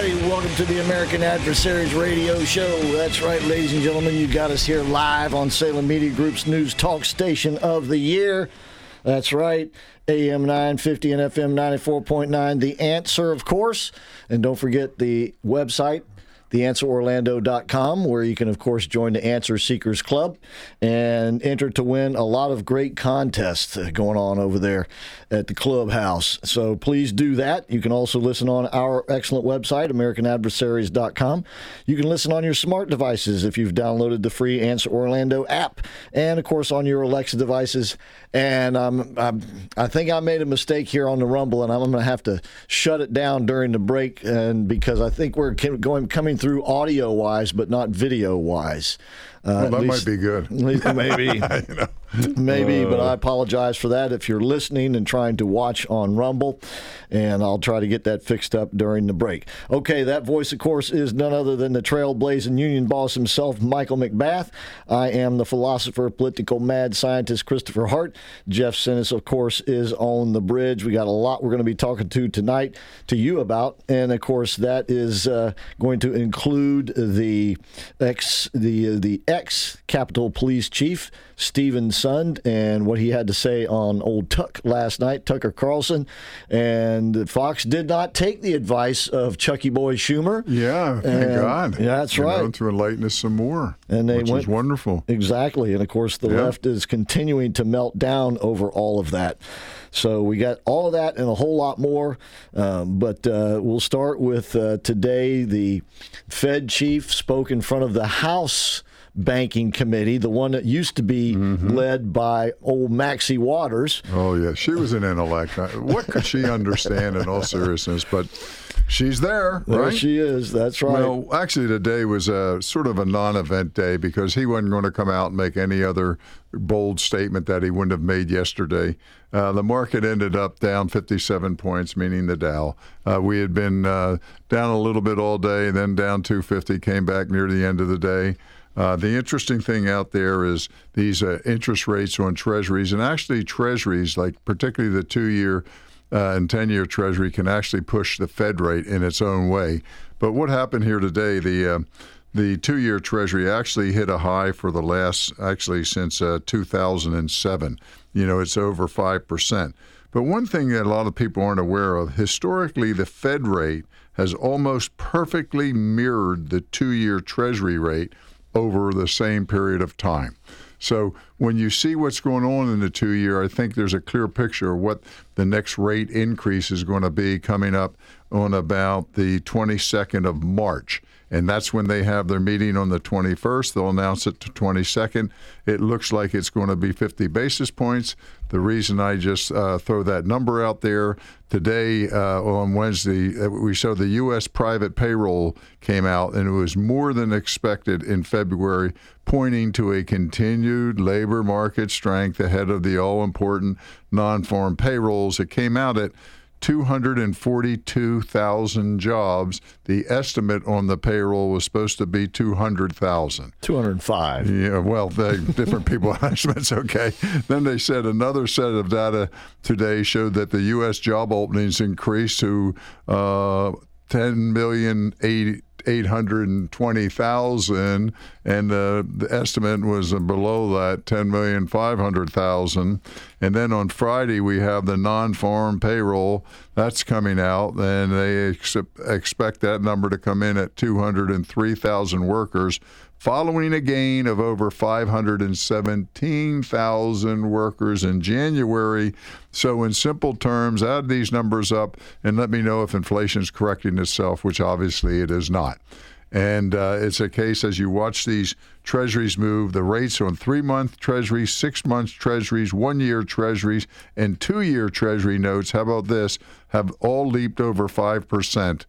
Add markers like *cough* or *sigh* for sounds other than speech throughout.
Alrighty, welcome to the American Adversaries Radio Show. That's right, ladies and gentlemen, you got us here live on Salem Media Group's news talk station of the year. That's right, AM 950 and FM 94.9. The answer, of course. And don't forget the website, theanswerorlando.com, where you can, of course, join the Answer Seekers Club and enter to win a lot of great contests going on over there at the clubhouse. So please do that. You can also listen on our excellent website, AmericanAdversaries.com. You can listen on your smart devices if you've downloaded the free Answer Orlando app, and, of course, on your Alexa devices. And um, I'm, I think I made a mistake here on the Rumble, and I'm going to have to shut it down during the break, and because I think we're going coming through audio wise, but not video wise. Uh, Well, that least- might be good. at *laughs* least- maybe. *laughs* *laughs* you know. Maybe, but I apologize for that if you're listening and trying to watch on Rumble, and I'll try to get that fixed up during the break. Okay, that voice, of course, is none other than the trailblazing union boss himself, Michael McBath. I am the philosopher, political mad scientist, Christopher Hart. Jeff Sinnis, of course, is on the bridge. We got a lot we're going to be talking to tonight to you about, and of course, that is uh, going to include the ex the the ex Capitol Police Chief Steven Sund and what he had to say on old Tuck last night, Tucker Carlson, and Fox did not take the advice of Chucky Boy Schumer. Yeah, thank And- God. Yeah, that's You right. Know, to enlighten us some more, And they which went- is wonderful. Exactly. And of course, the Yeah. left is continuing to melt down over all of that. So we got all of that and a whole lot more. Um, but uh, we'll start with uh, today. The Fed chief spoke in front of the House banking committee, the one that used to be led by old Maxie Waters. Oh yeah, she was an intellect. What could she understand in all seriousness? But she's there, There right? she is. That's right. Well, actually, today was a sort of a non-event day because he wasn't going to come out and make any other bold statement that he wouldn't have made yesterday. Uh, the market ended up down 57 points, meaning the Dow. Uh, we had been uh, down a little bit all day, then down 250, came back near the end of the day. Uh, the interesting thing out there is these uh, interest rates on treasuries, and actually treasuries, like particularly the two-year uh, and 10 year Treasury can actually push the Fed rate in its own way. But what happened here today, the uh, the two year Treasury actually hit a high for the last, actually since uh, 2007. You know, it's over 5%. But one thing that a lot of people aren't aware of historically, the Fed rate has almost perfectly mirrored the two year Treasury rate over the same period of time. So when you see what's going on in the two year, I think there's a clear picture of what the next rate increase is going to be coming up on about the 22nd of March. And that's when they have their meeting on the 21st. They'll announce it to 22nd. It looks like it's going to be 50 basis points. The reason I just uh, throw that number out there today uh, on Wednesday, uh, we saw the U.S. private payroll came out, and it was more than expected in February, pointing to a continued labor market strength ahead of the all important non farm payrolls. It came out at 242,000 jobs. The estimate on the payroll was supposed to be 200,000. 205. Yeah, well, they, different people *laughs* estimates, okay. Then they said another set of data today showed that the U.S. job openings increased to uh, 10 million 80. 820,000 and uh, the estimate was below that 10,500,000 and then on Friday we have the non-farm payroll that's coming out and they ex- expect that number to come in at 203,000 workers following a gain of over 517,000 workers in January. So, in simple terms, add these numbers up and let me know if inflation is correcting itself, which obviously it is not. And uh, it's a case as you watch these treasuries move, the rates on three month treasuries, six month treasuries, one year treasuries, and two year treasury notes, how about this, have all leaped over 5%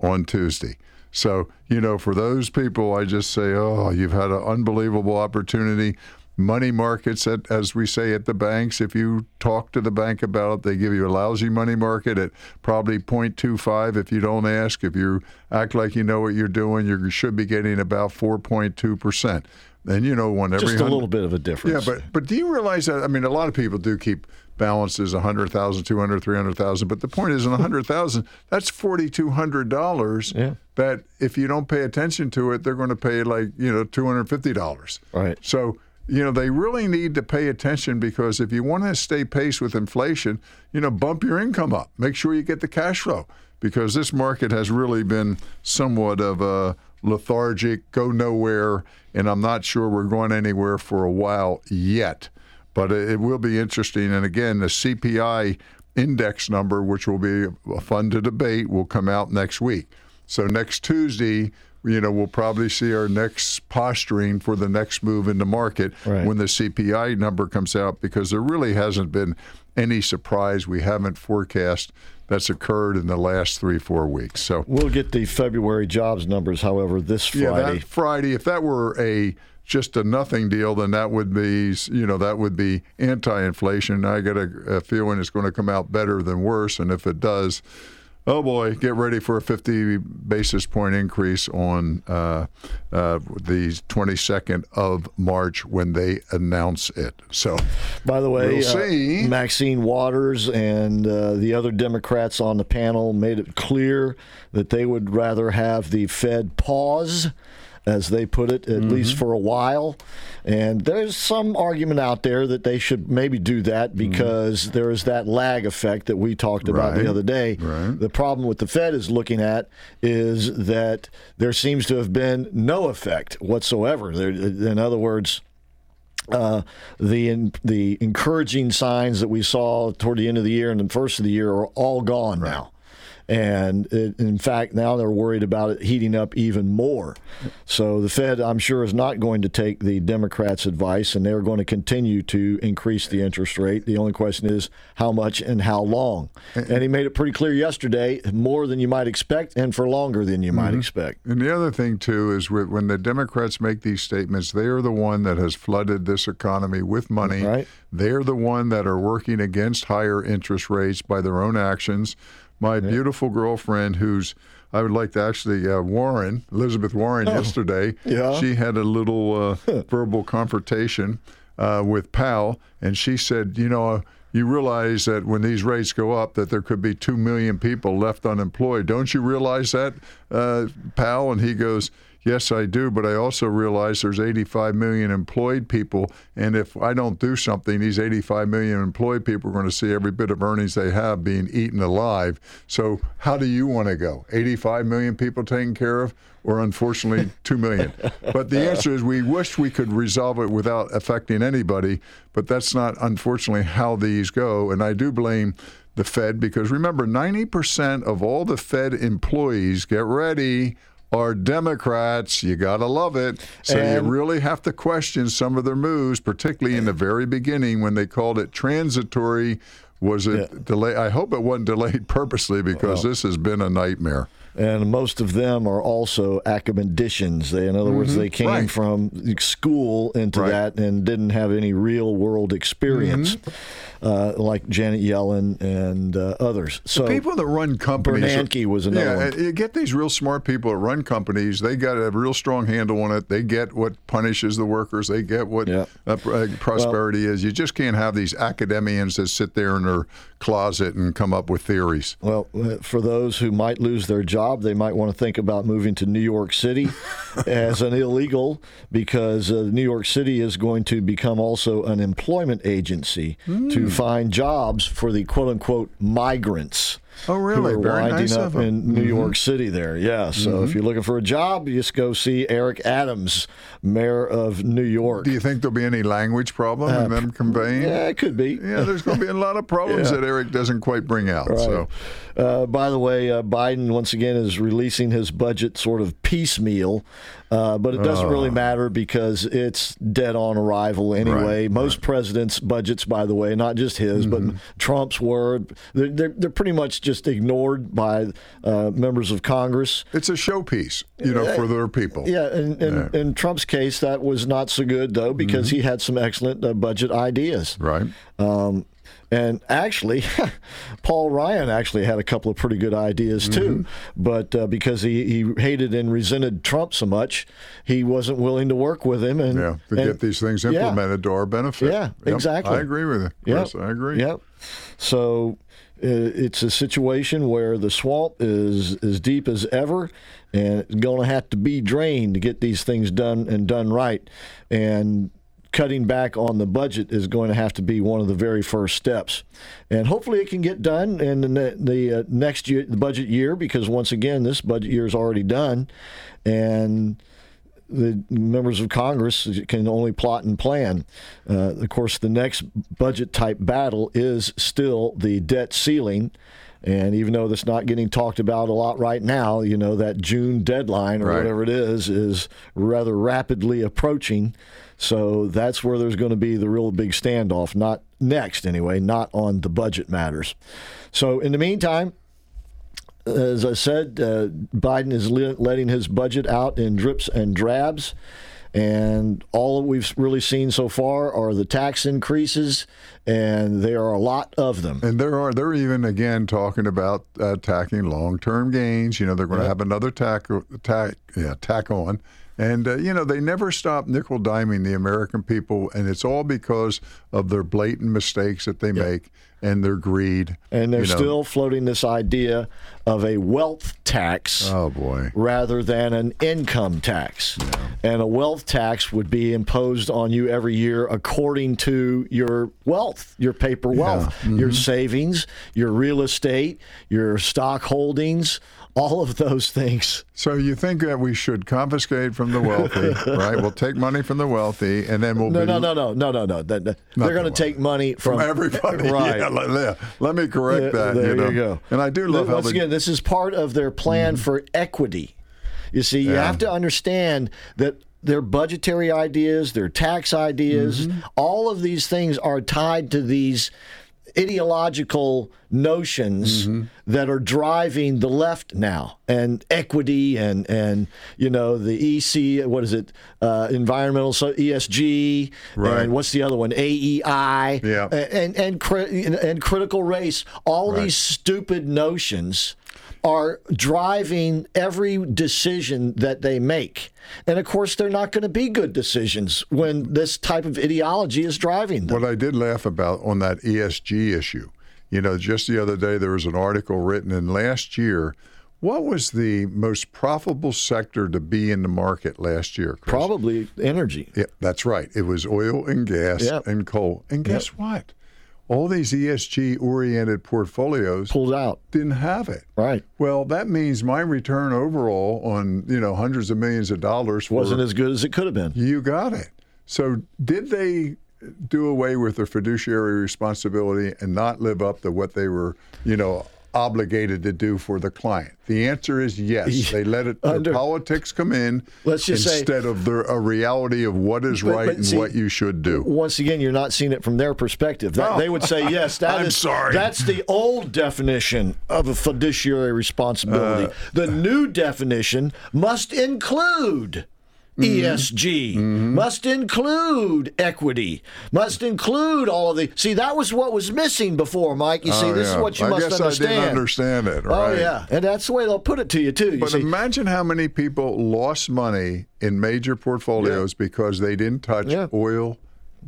on Tuesday. So, you know, for those people, I just say, oh, you've had an unbelievable opportunity. Money markets, at, as we say at the banks, if you talk to the bank about it, they give you a lousy money market at probably 0.25 if you don't ask. If you act like you know what you're doing, you should be getting about 4.2%. And you know, when every Just a little bit of a difference. yeah, but but do you realize that? I mean, a lot of people do keep balances 100,000, 200, 300,000, but the point is in 100,000, *laughs* that's $4200 Yeah. that if you don't pay attention to it, they're going to pay like, you know, $250. Right. So, you know, they really need to pay attention because if you want to stay pace with inflation, you know, bump your income up. Make sure you get the cash flow because this market has really been somewhat of a lethargic, go nowhere, and I'm not sure we're going anywhere for a while yet. But it will be interesting. And again, the CPI index number, which will be fun to debate, will come out next week. So next Tuesday, you know, we'll probably see our next posturing for the next move in the market Right. when the CPI number comes out because there really hasn't been any surprise we haven't forecast that's occurred in the last three, four weeks. So We'll get the February jobs numbers, however, this yeah, Friday. that Friday, if that were a just a nothing deal, then that would be, you know, that would be anti-inflation. I get a, a feeling it's going to come out better than worse, and if it does, oh boy, get ready for a 50 basis point increase on uh, uh, the 22nd of March when they announce it. So, By the way, We'll uh. Maxine Waters and uh, the other Democrats on the panel made it clear that they would rather have the Fed pause, as they put it, at Mm-hmm. least for a while. And there's some argument out there that they should maybe do that because there is that lag effect that we talked about Mm-hmm. Right. the other day. Right. The problem with the Fed is looking at is that there seems to have been no effect whatsoever. There, in other words, uh, the the encouraging signs that we saw toward the end of the year and the first of the year are all gone now. And it, in fact, now they're worried about it heating up even more. So the Fed, I'm sure, is not going to take the Democrats' advice, and they're going to continue to increase the interest rate. The only question is how much and how long. And he made it pretty clear yesterday more than you might expect and for longer than you might mm-hmm. expect. And the other thing too is when the Democrats make these statements, they are the one that has flooded this economy with money. Right. They're the one that are working against higher interest rates by their own actions. My beautiful girlfriend, who's I would like to actually uh, Warren Elizabeth Warren yesterday. Oh. Yeah. She had a little uh, *laughs* verbal confrontation uh, with Powell, and she said, you know. Uh, you realize that when these rates go up, that there could be two million people left unemployed. Don't you realize that, uh, Powell? And he goes, Yes, I do, but I also realize there's 85 million employed people, and if I don't do something, these 85 million employed people are going to see every bit of earnings they have being eaten alive. So, how do you want to go? 85 million people taken care of, or unfortunately, *laughs* 2 million? But the answer is we wish we could resolve it without affecting anybody, but that's not, unfortunately, how these go. And I do blame the Fed because remember, 90% of all the Fed employees, get ready, are Democrats. You got to love it. So And- you really have to question some of their moves, particularly in the very beginning when they called it transitory. Was it delay? I hope it wasn't delayed *laughs* purposely because this has been a nightmare. And most of them are also academicians. They, in other words, they came Mm-hmm. Right. from school into Right. that and didn't have any real world experience, Mm-hmm. uh, like Janet Yellen and uh, others. So people that run companies. Bernanke was another yeah, you get these real smart people that run companies. They got a real strong handle on it. They get what punishes the workers. They get what Yeah. uh, uh, prosperity is. You just can't have these academians that sit there and their closet and come up with theories. Well, uh, for those who might lose their job, they might want to think about moving to New York City *laughs* as an illegal because uh, New York City is going to become also an employment agency Hmm. to find jobs for the quote unquote migrants. Oh, really? Who are Very winding nice up of them. in New York City there. Yeah. So if you're looking for a job, you just go see Eric Adams, mayor of New York. Do you think there'll be any language problem in them conveying? Uh, yeah, it could be. Yeah, there's going to be a lot of problems Yeah. that Eric doesn't quite bring out. So, Uh, by the way, uh, Biden once again is releasing his budget sort of piecemeal, uh, but it doesn't really matter because it's dead on arrival anyway. Right, Most presidents' budgets, by the way, not just his, but Trump's were, they're, they're, they're pretty much just ignored by uh, members of Congress. it's a showpiece, you know, for their people. Yeah, in, in, in Trump's case, that was not so good, though, because he had some excellent uh, budget ideas. Right. Um, and actually, *laughs* Paul Ryan actually had a couple of pretty good ideas too. Mm-hmm. But uh, because he, he hated and resented Trump so much, he wasn't willing to work with him. And Yeah, to and- get these things yeah. implemented to our benefit. Yeah, Yep, exactly. I agree with you. Yes, I agree. Yep. So it's a situation where the swamp is as deep as ever, and it's going to have to be drained to get these things done and done right. And cutting back on the budget is going to have to be one of the very first steps. And hopefully it can get done in the, the uh, next year, the budget year, because once again, this budget year is already done. And the members of Congress can only plot and plan. Uh, of course, the next budget type battle is still the debt ceiling. And even though that's not getting talked about a lot right now, you know, that June deadline or Right. whatever it is is rather rapidly approaching. So that's where there's going to be the real big standoff. Not next, anyway, not on the budget matters. So in the meantime, as I said, uh, Biden is le- letting his budget out in drips and drabs. And all that we've really seen so far are the tax increases, and there are a lot of them. And there are they're even again talking about uh, long-term gains. You know, they're going to have another tack tack yeah tack on. And uh, you know they never stop nickel diming the American people, and it's all because of their blatant mistakes that they make and their greed. And they're you know. still floating this idea of a wealth tax Oh boy. rather than an income tax. And a wealth tax would be imposed on you every year according to your wealth, your paper wealth, Mm-hmm. your savings, your real estate, your stock holdings, all of those things. So you think that we should confiscate from the wealthy, *laughs* right? We'll take money from the wealthy, and then we'll No, be no, no, no, no, no, no. That- that- Not They're going the to take money from, from everybody. *laughs* right? Yeah, let. Let me correct that. There you, know? go. And I do love how Once again, this is part of their plan for equity. You see, you Yeah. have to understand that their budgetary ideas, their tax ideas, Mm-hmm. all of these things are tied to these ideological notions Mm-hmm. that are driving the left now and equity and and you know the EC what is it uh, environmental so ESG Right. and what's the other one AEI Yeah. and and cri- and critical race all Right. these stupid notions are driving every decision that they make and of course they're not going to be good decisions when this type of ideology is driving them What I did laugh about on that ESG issue, you know, just the other day there was an article written in last year. What was the most profitable sector to be in the market last year? Chris? probably energy Yeah, that's right. It was oil and gas Yep. and coal. And guess what? All these ESG oriented portfolios pulled out didn't have it. right Well, that means my return overall on, you know, hundreds of millions of dollars wasn't as good as it could have been You got it. So, did they do away with their fiduciary responsibility and not live up to what they were, you know, obligated to do for the client? The answer is yes. *laughs* They let it Under- politics come in Let's just say- instead of the a reality of what is But- right but and see- what you should do. once again, you're not seeing it from their perspective. That, No. They would say, *laughs* yes, that I'm is- sorry. That's the old definition of a fiduciary responsibility. Uh, the new definition must include. Mm-hmm. ESG must include equity, must include all of the. See, that was what was missing before, Mike. You see, Oh, this yeah. is what you I must guess understand. I didn't understand it. Oh yeah, and that's the way they'll put it to you too. You But see, imagine how many people lost money in major portfolios because they didn't touch Yeah. oil,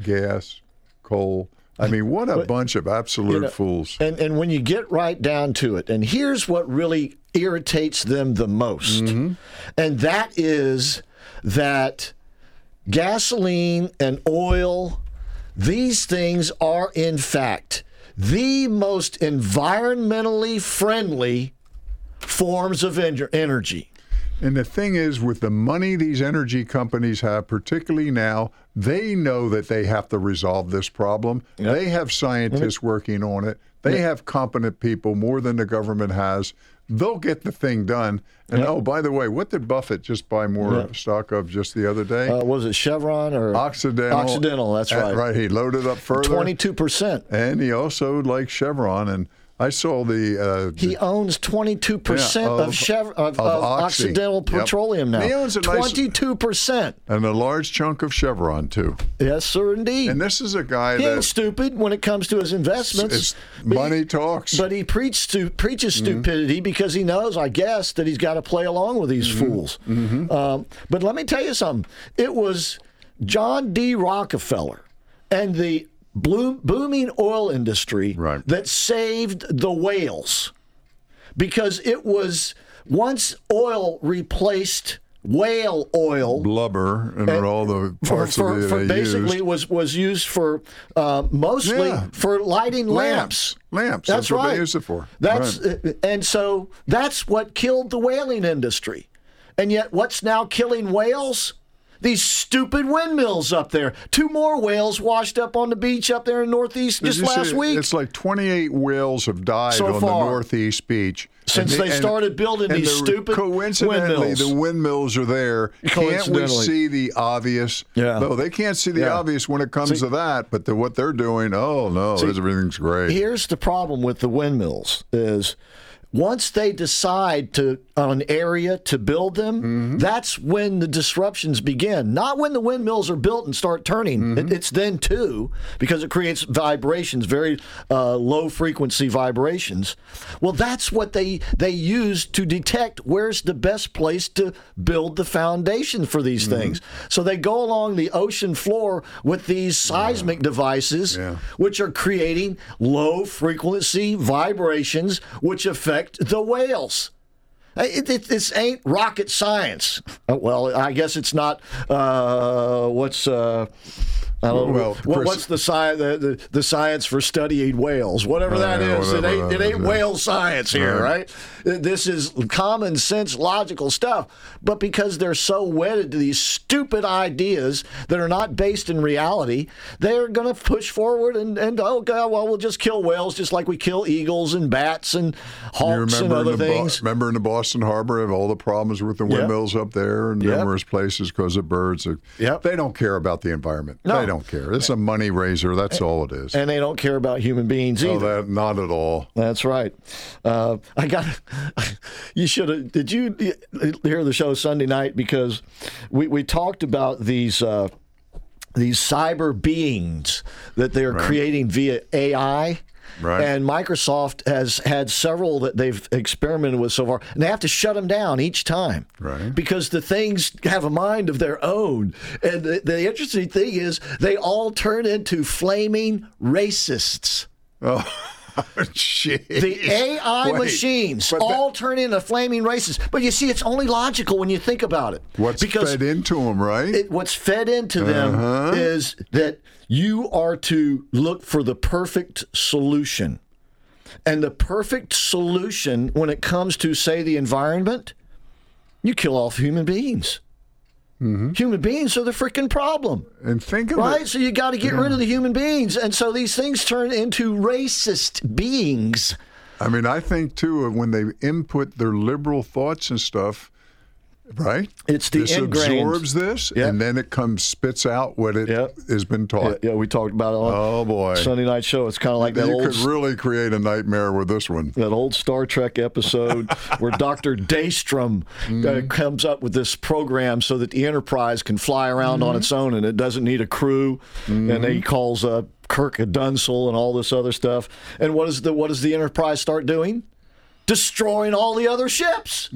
gas, coal. I mean, what a bunch of absolute you know, fools. And and when you get right down to it, and here's what really irritates them the most, Mm-hmm. and that is that gasoline and oil, these things are in fact the most environmentally friendly forms of ener- energy. And the thing is, with the money these energy companies have, particularly now, they know that they have to resolve this problem. They have scientists mm-hmm. working on it. They have competent people more than the government has. They'll get the thing done. And oh, by the way, what did Buffett just buy more stock of just the other day? Uh, was it Chevron or Occidental. Occidental, that's right. Right. He loaded up further. Twenty-two percent. And he also likes Chevron. And I saw the. Uh, He owns 22% Yeah, of, of- Chev- of, of Oxy. Occidental Yep. Petroleum now. He owns a nice- 22%. and a large chunk of Chevron, too. Yes, sir, indeed. And this is a guy he that. stupid when it comes to his investments. But he- money talks. But he stu- preaches Mm-hmm. stupidity because he knows, I guess, that he's got to play along with these Mm-hmm. fools. Um, but let me tell you something. It was John D. Rockefeller and the bloom, booming oil industry Right. that saved the whales because it was once oil replaced whale oil blubber and all the parts for, of it for basically used. was was used for uh, mostly Yeah. for lighting lamps. Lamps. Lamps. That's, That's what they used it for. That's Right. uh, and so that's what killed the whaling industry. And yet, what's now killing whales? These stupid windmills up there. Two more whales washed up on the beach up there in Northeast Did just last see- week. It's like 28 whales have died So on far. the Northeast Beach. Since And they started building and these the- stupid Coincidentally, windmills. the windmills are there. Can't we see the obvious? Yeah. No, they can't see the Yeah. obvious when it comes See- to that. But the, what they're doing, oh no, everything's great. Here's the problem with the windmills is once they decide to an area to build them, Mm-hmm. that's when the disruptions begin. Not when the windmills are built and start turning. Mm-hmm. It- it's then too because it creates vibrations, very uh, low frequency vibrations. Well, that's what they they use to detect where's the best place to build the foundation for these Mm-hmm. things. So they go along the ocean floor with these seismic devices Yeah. which are creating low frequency vibrations which affect the whales. It, it, this ain't rocket science. Uh, Well, I guess it's not. Uh, what's uh, I don't Well, know. Chris- what's the, sci- the, the the science for studying whales? Whatever that is, it ain't, it ain't whale science here, Right. right? This is common sense, logical stuff. But because they're so wedded to these stupid ideas that are not based in reality, they're going to push forward and, and oh, God, well, we'll just kill whales just like we kill eagles and bats and hawks and other in the Bo- things. remember in the Boston Harbor of all the problems with the Yep. windmills up there and Yep. numerous places because of birds. Yep. They don't care about the environment. No. They don't care. It's a money raiser. That's all it is. and they don't care about human beings Oh, either. that not at all. That's right. Uh, I got. *laughs* You should have. Did you hear the show Sunday night? Because we, we talked about these uh, these cyber beings that they are creating via AI. Right. And Microsoft has had several that they've experimented with so far, and they have to shut them down each time. Right. Because the things have a mind of their own. And the, the interesting thing is, they all turn into flaming racists. Oh, *laughs* jeez. The AI Wait, machines that- all turn into flaming races. But you see, it's only logical when you think about it. what's because fed into them, right? it, what's fed into them Uh-huh. is that you are to look for the perfect solution. And the perfect solution when it comes to, say, the environment, you kill off human beings. Mm-hmm. Human beings are the freaking problem. and think of Right? it. Right? So you got to get rid of the human beings. And so these things turn into racist beings. I mean, I think too of when they input their liberal thoughts and stuff, right? It's the this ingrained- absorbs this, and then it comes spits out what it has been taught. yeah, we talked about it on Oh boy, Sunday night show. It's kind of like that you old could really create a nightmare with this one. that old Star Trek episode *laughs* where Dr. Daystrom uh, comes up with this program so that the Enterprise can fly around on its own and it doesn't need a crew. And he calls uh, Kirk a Dunsel and all this other stuff. And what is the what does the Enterprise start doing? Destroying all the other ships.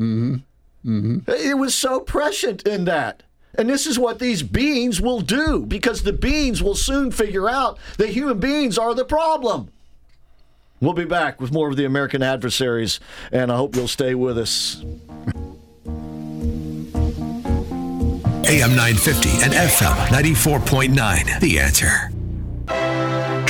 Mm-hmm. It was so prescient in that. And this is what these beings will do because the beings will soon figure out that human beings are the problem. We'll be back with more of the American adversaries, and I hope you'll stay with us. AM 950 and FM 94.9. The answer.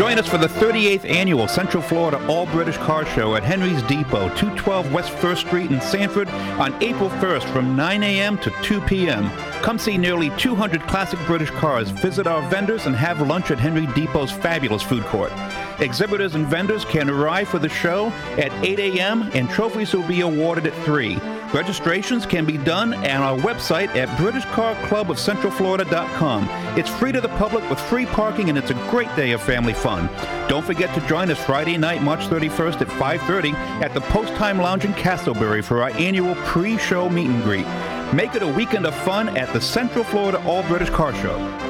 Join us for the 38th annual Central Florida All British Car Show at Henry's Depot, 212 West 1st Street in Sanford on April 1st from 9 a.m. to 2 p.m. Come see nearly 200 classic British cars, visit our vendors, and have lunch at Henry Depot's fabulous food court. Exhibitors and vendors can arrive for the show at 8 a.m. and trophies will be awarded at 3. Registrations can be done on our website at BritishCarClubOfCentralFlorida.com. It's free to the public with free parking and it's a great day of family fun. Don't forget to join us Friday night, March 31st at 5:30 at the Post Time Lounge in Casselberry for our annual pre-show meet and greet. Make it a weekend of fun at the Central Florida All British Car Show.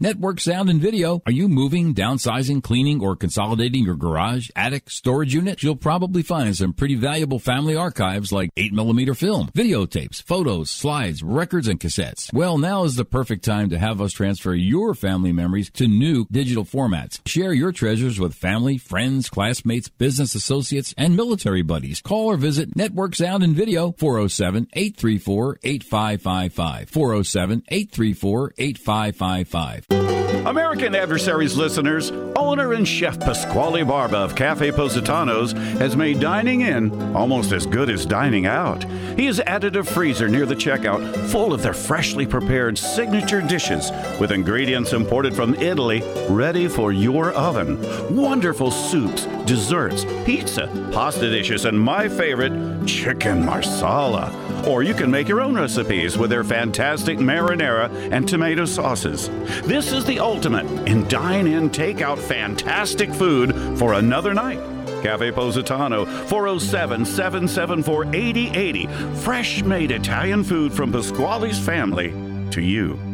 Network Sound and Video. Are you moving, downsizing, cleaning, or consolidating your garage, attic, storage unit? You'll probably find some pretty valuable family archives like 8mm film, videotapes, photos, slides, records, and cassettes. Well, now is the perfect time to have us transfer your family memories to new digital formats. Share your treasures with family, friends, classmates, business associates, and military buddies. Call or visit Network Sound and Video 407 834 8555. 407 834 8555. American Adversaries listeners, owner and chef Pasquale Barba of Cafe Positano's has made dining in almost as good as dining out. He has added a freezer near the checkout full of their freshly prepared signature dishes with ingredients imported from Italy ready for your oven. Wonderful soups, desserts, pizza, pasta dishes, and my favorite, chicken marsala. Or you can make your own recipes with their fantastic marinara and tomato sauces. This is the ultimate in dine in, take out fantastic food for another night. Cafe Positano, 407 774 8080. Fresh made Italian food from Pasquale's family to you.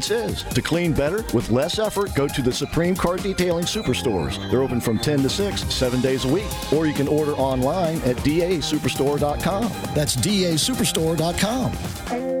is. To clean better with less effort, go to the Supreme Car Detailing Superstores. They're open from 10 to 6, seven days a week. Or you can order online at dasuperstore.com. That's dasuperstore.com.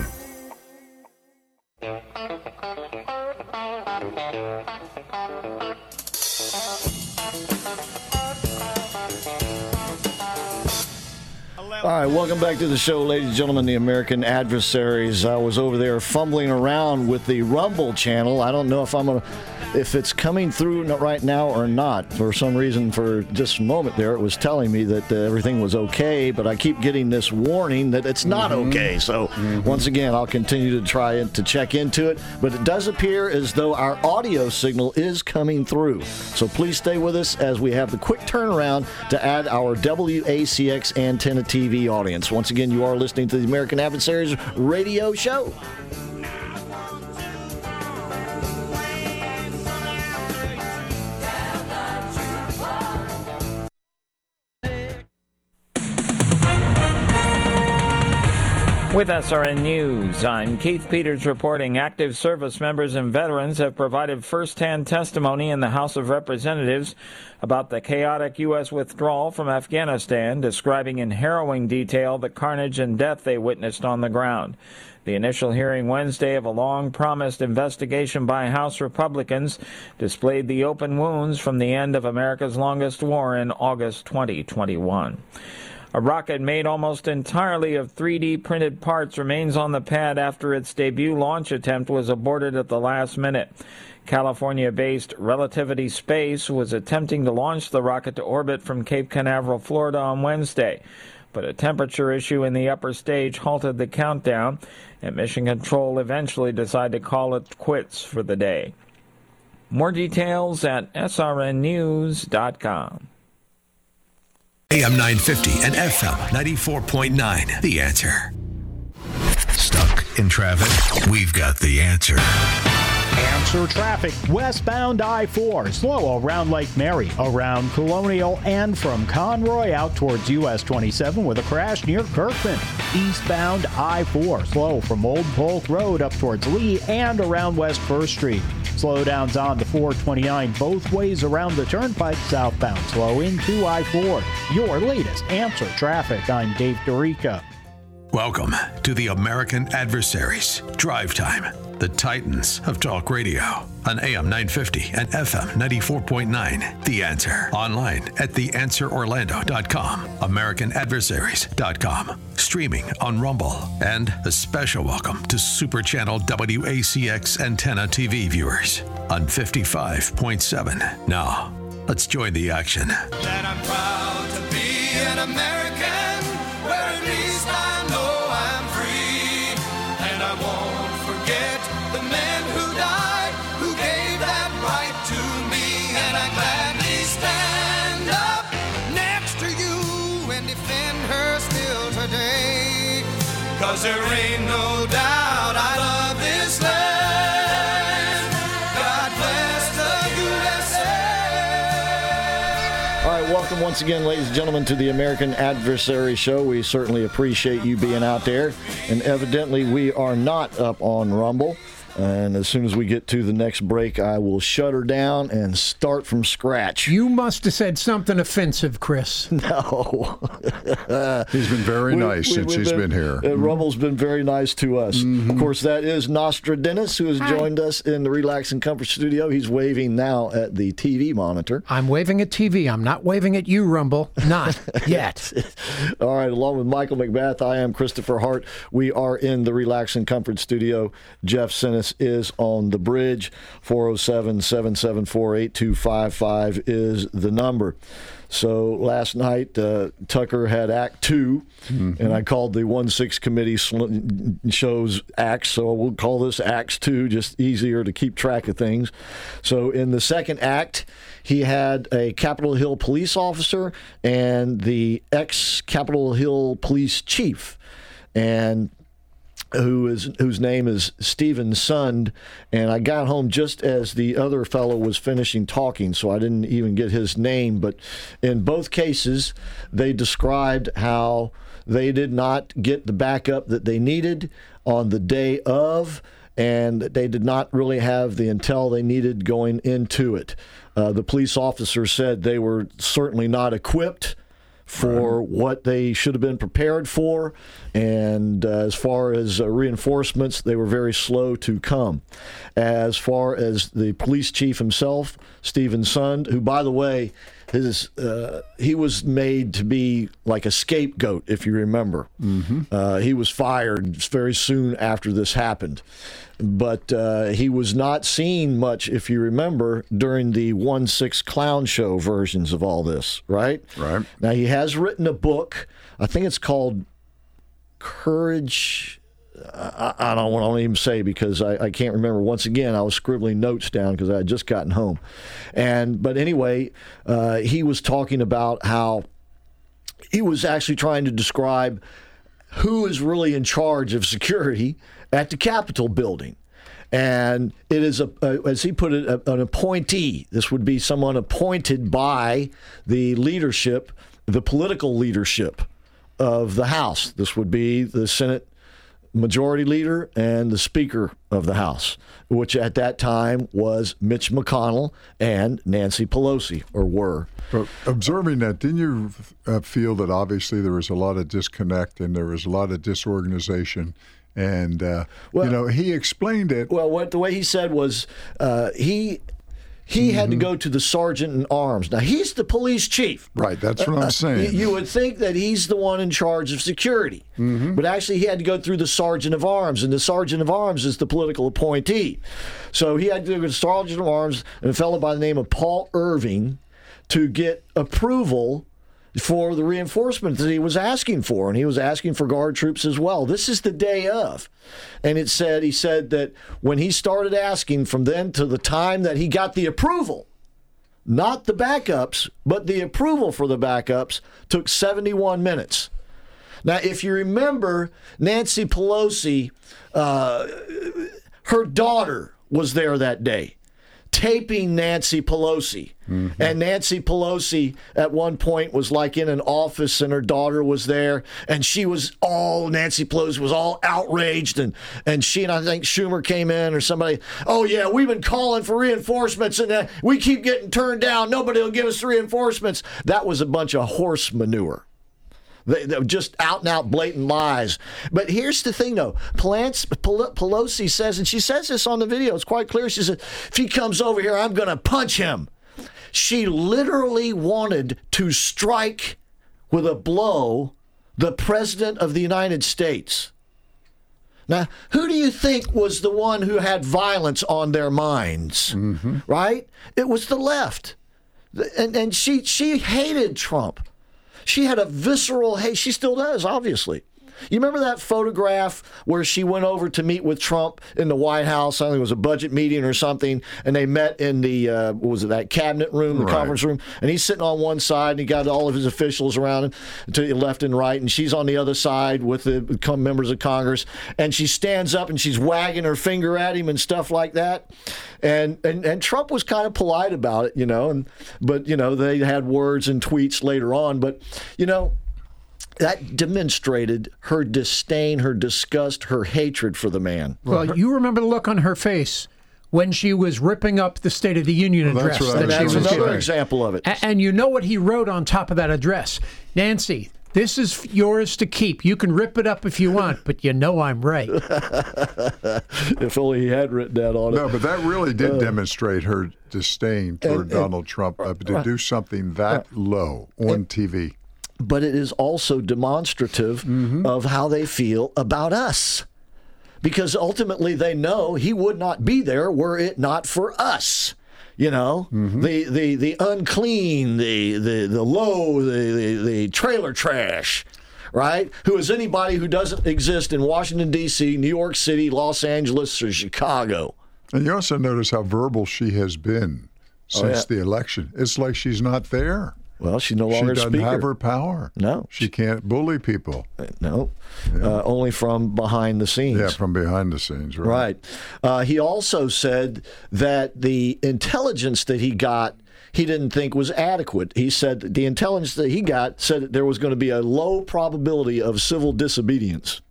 Thank you. All right, welcome back to the show, ladies and gentlemen, the American adversaries. I was over there fumbling around with the Rumble channel. I don't know if I'm gonna, if it's coming through right now or not. For some reason, for just a moment there, it was telling me that uh, everything was okay, but I keep getting this warning that it's not okay. So once again, I'll continue to try and to check into it. But it does appear as though our audio signal is coming through. So please stay with us as we have the quick turnaround to add our WACX antenna TV audience. Once again, you are listening to the American Adversaries radio show. With SRN News, I'm Keith Peters reporting active service members and veterans have provided firsthand testimony in the House of Representatives about the chaotic U.S. withdrawal from Afghanistan, describing in harrowing detail the carnage and death they witnessed on the ground. The initial hearing Wednesday of a long promised investigation by House Republicans displayed the open wounds from the end of America's longest war in August 2021. A rocket made almost entirely of 3D printed parts remains on the pad after its debut launch attempt was aborted at the last minute. California based Relativity Space was attempting to launch the rocket to orbit from Cape Canaveral, Florida on Wednesday. But a temperature issue in the upper stage halted the countdown, and Mission Control eventually decided to call it quits for the day. More details at srnnews.com. AM 950 and FM 94.9. The answer. Stuck in traffic? We've got the answer. Answer traffic westbound I 4, slow around Lake Mary, around Colonial, and from Conroy out towards US 27 with a crash near Kirkman. Eastbound I 4, slow from Old Polk Road up towards Lee and around West 1st Street. Slowdowns on the 429 both ways around the turnpike southbound, slow into I 4. Your latest answer traffic. I'm Dave Dorica. Welcome to the American Adversaries Drive Time, the Titans of Talk Radio on AM 950 and FM 94.9. The Answer. Online at theanswerorlando.com, AmericanAdversaries.com, streaming on Rumble, and a special welcome to Super Channel WACX antenna TV viewers on 55.7. Now, let's join the action. That I'm proud to be an American, where at least I know I'm free. And I won't Cause there ain't no doubt I love this land. God bless the USA. All right, welcome once again, ladies and gentlemen, to the American Adversary Show. We certainly appreciate you being out there. And evidently, we are not up on Rumble. And as soon as we get to the next break, I will shut her down and start from scratch. You must have said something offensive, Chris. *laughs* No. *laughs* He's been very nice we- since we've he's been, been here. Uh, Rumble's been very nice to us. Of course, that is Nostradamus, who has joined us in the Relax and Comfort studio. He's waving now at the TV monitor. I'm waving at TV. I'm not waving at you, Rumble. Not *laughs* yet. All right, along with Michael McBath, I am Christopher Hart. We are in the Relax and Comfort studio. Jeff Sinnis is on the bridge. 407 774 8255 is the number. So last night, uh, Tucker had Act 2, and I called the 1 6 committee sl- shows Acts, so we'll call this Acts 2, just easier to keep track of things. So in the second act, he had a Capitol Hill police officer and the ex Capitol Hill police chief. And who is whose name is Steven Sund, and I got home just as the other fellow was finishing talking, so I didn't even get his name. But in both cases, they described how they did not get the backup that they needed on the day of, and they did not really have the intel they needed going into it. Uh, the police officer said they were certainly not equipped for what they should have been prepared for. And uh, as far as uh, reinforcements, they were very slow to come. As far as the police chief himself, Steven Sund, who, by the way, his uh, he was made to be like a scapegoat, if you remember. Mm-hmm. Uh, he was fired very soon after this happened, but uh, he was not seen much, if you remember, during the one six clown show versions of all this. Right. Right. Now he has written a book. I think it's called Courage. I, I don't want to even say because I, I can't remember. Once again, I was scribbling notes down because I had just gotten home, and but anyway, uh, he was talking about how he was actually trying to describe who is really in charge of security at the Capitol building. And it is, a, a as he put it, a, an appointee. This would be someone appointed by the leadership, the political leadership of the House. This would be the Senate majority leader and the Speaker of the House, which at that time was Mitch McConnell and Nancy Pelosi, or were. But observing that, didn't you uh, feel that obviously there was a lot of disconnect and there was a lot of disorganization? And uh, you know, he explained it. Well, what the way he said was uh, he he had to mm-hmm. go to the sergeant in arms. Now he's the police chief. Right, that's what Uh, I'm uh, saying. You, you would think that he's the one in charge of security, mm-hmm. but actually he had to go through the sergeant of arms, and the sergeant of arms is the political appointee. So he had to go to the sergeant of arms and a fellow by the name of Paul Irving to get approval for the reinforcement that he was asking for, and he was asking for guard troops as well. This is the day of, and it said he said that when he started asking from then to the time that he got the approval, not the backups, but the approval for the backups took 71 minutes. Now, if you remember, Nancy Pelosi, uh, her daughter was there that day taping Nancy Pelosi. And Nancy Pelosi at one point was like in an office and her daughter was there and she was all Nancy Pelosi was all outraged and and she and I think Schumer came in or somebody, "Oh yeah, we've been calling for reinforcements and uh, we keep getting turned down. Nobody will give us reinforcements." That was a bunch of horse manure. They, they just out and out blatant lies. But here's the thing, though. Pel- Pelosi says, and she says this on the video, it's quite clear. She said, if he comes over here, I'm going to punch him. She literally wanted to strike with a blow the President of the United States. Now, who do you think was the one who had violence on their minds? Mm-hmm. Right? It was the left. And, and she, she hated Trump. She had a visceral hate. She still does, obviously. You remember that photograph where she went over to meet with Trump in the White House? I think it was a budget meeting or something, and they met in the uh, what was it that cabinet room, the Right. conference room, and he's sitting on one side, and he got all of his officials around him to the left and right, and she's on the other side with the members of Congress, and she stands up and she's wagging her finger at him and stuff like that, and and and Trump was kind of polite about it, you know, and but you know they had words and tweets later on, but you know that demonstrated her disdain, her disgust, her hatred for the man. Well, you remember the look on her face when she was ripping up the State of the Union Well, address. that's what I that was she was say. giving. Another example of it. A- And you know what he wrote on top of that address? Nancy, this is yours to keep. You can rip it up if you want, but you know I'm right. *laughs* if only he had written that on it. No, but that really did Uh, demonstrate her disdain toward and- and- Donald Trump uh, to do something that low on TV. But it is also demonstrative mm-hmm. of how they feel about us. Because ultimately they know he would not be there were it not for us. You know, mm-hmm. the, the the unclean, the the the low, the, the the trailer trash, right? Who is anybody who doesn't exist in Washington D.C., New York City, Los Angeles, or Chicago? And you also notice how verbal she has been Oh, since yeah. the election. It's like she's not there. Well, she's no longer She longer doesn't speaker. have her power. No. She can't bully people. No, uh, only from behind the scenes. Yeah, from behind the scenes, right? Right. Uh, he also said that the intelligence that he got, he didn't think was adequate. He said the intelligence that he got said that there was going to be a low probability of civil disobedience.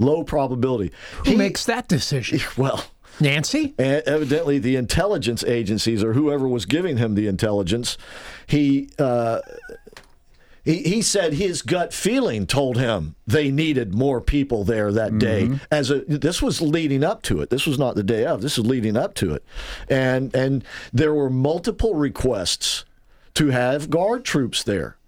Low probability. Who makes that decision? *laughs* Well, Nancy? and evidently, the intelligence agencies or whoever was giving him the intelligence, he. Uh, he, he said his gut feeling told him they needed more people there that day. As a this was leading up to it. This was not the day of. This was leading up to it, and and there were multiple requests to have guard troops there,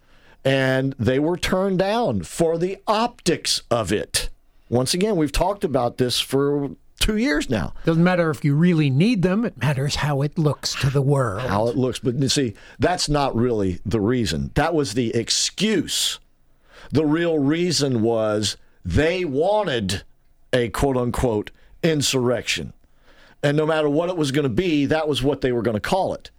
and they were turned down for the optics of it. Once again, we've talked about this for two years now. Doesn't matter if you really need them, it matters how it looks to the world. how it looks. But you see, that's not really the reason. That was the excuse. The real reason was they wanted a quote unquote insurrection. And no matter what it was going to be, that was what they were going to call it.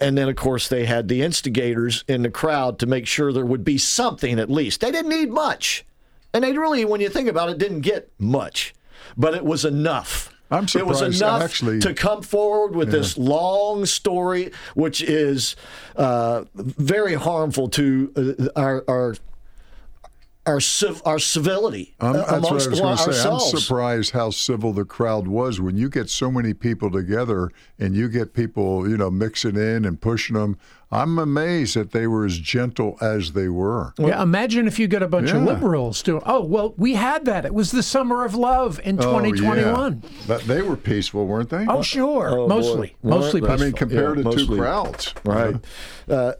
And then, of course, they had the instigators in the crowd to make sure there would be something at least. They didn't need much. And they really, when you think about it, didn't get much. But it was enough. I'm surprised. It was enough actually- to come forward with this long story, which is uh, very harmful to uh, our our our, civ- our civility Um, uh, that's what I amongst was going to say. I'm surprised how civil the crowd was when you get so many people together and you get people, you know, mixing in and pushing them. I'm amazed that they were as gentle as they were. yeah, imagine if you get a bunch of liberals doing. Oh well, we had that. It was the summer of love in Oh, 2021. yeah. But they were peaceful, weren't they? Oh, sure, Oh, mostly, Well, mostly. I I mean, compared Yeah, to two crowds. Right. Uh,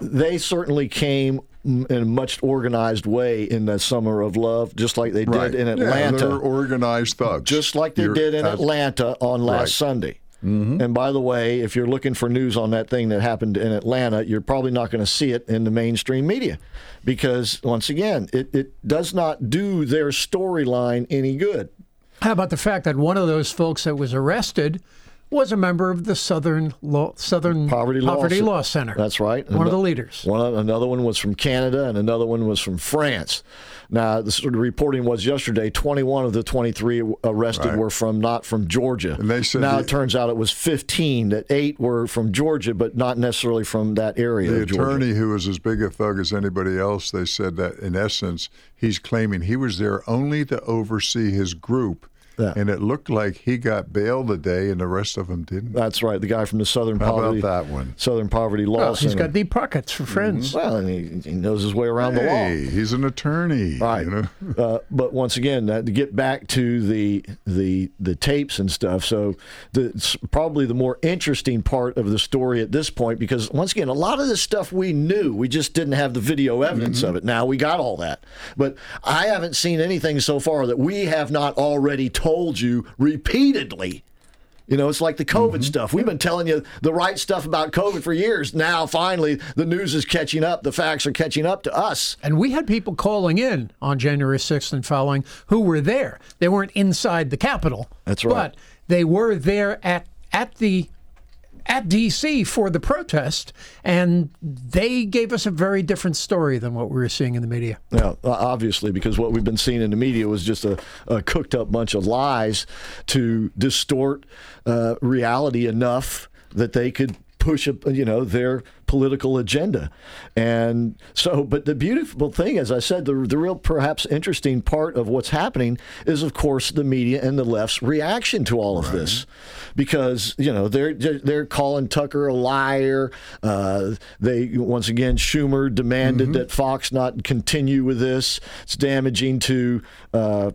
they certainly came in a much organized way in the summer of love, just like they did Right. in Yeah, Atlanta. they're organized thugs. just like they You're did in as- Atlanta on last Right. Mm-hmm. Sunday. And by the way, if you're looking for news on that thing that happened in Atlanta, you're probably not going to see it in the mainstream media because, once again, it, it does not do their storyline any good. How about the fact that one of those folks that was arrested was a member of the Southern Law, Southern Poverty, Poverty Law, Center? That's right. One of the leaders. One, another one was from Canada, and another one was from France. Now, the sort of reporting was yesterday. Twenty-one of the twenty-three arrested Right. were from not from Georgia. And they said now the- it turns out it was fifteen. That eight were from Georgia, but not necessarily from that area. The of Georgia. attorney, who was as big a thug as anybody else, they said that in essence, he's claiming he was there only to oversee his group. Yeah. And it looked like he got bail today and the rest of them didn't. That's right. The guy from the Southern How about Poverty that one? Southern Poverty Law Well, he's Center. got deep pockets for friends. well, and he, he knows his way around the law. Hey, he's an attorney. Right. You know? uh, but once again, that, to get back to the the the tapes and stuff. So the it's probably the more interesting part of the story at this point, because once again, a lot of this stuff we knew, we just didn't have the video evidence of it. Now we got all that, but I haven't seen anything so far that we have not already told you repeatedly. You know, it's like the COVID mm-hmm. stuff. We've been telling you the right stuff about COVID for years. Now, finally, the news is catching up. The facts are catching up to us. And we had people calling in on January 6th and following who were there. They weren't inside the Capitol. That's right. But they were there at at the at DC for the protest, and they gave us a very different story than what we were seeing in the media. Yeah, obviously, because what we've been seeing in the media was just a, a cooked up bunch of lies to distort uh, reality enough that they could push a, you know their political agenda. And so, but the beautiful thing, as I said, the the real perhaps interesting part of what's happening is, of course, the media and the left's reaction to all of right. this, because you know they're they're calling Tucker a liar. Uh, they once again Schumer demanded mm-hmm. that Fox not continue with this. It's damaging to. Uh,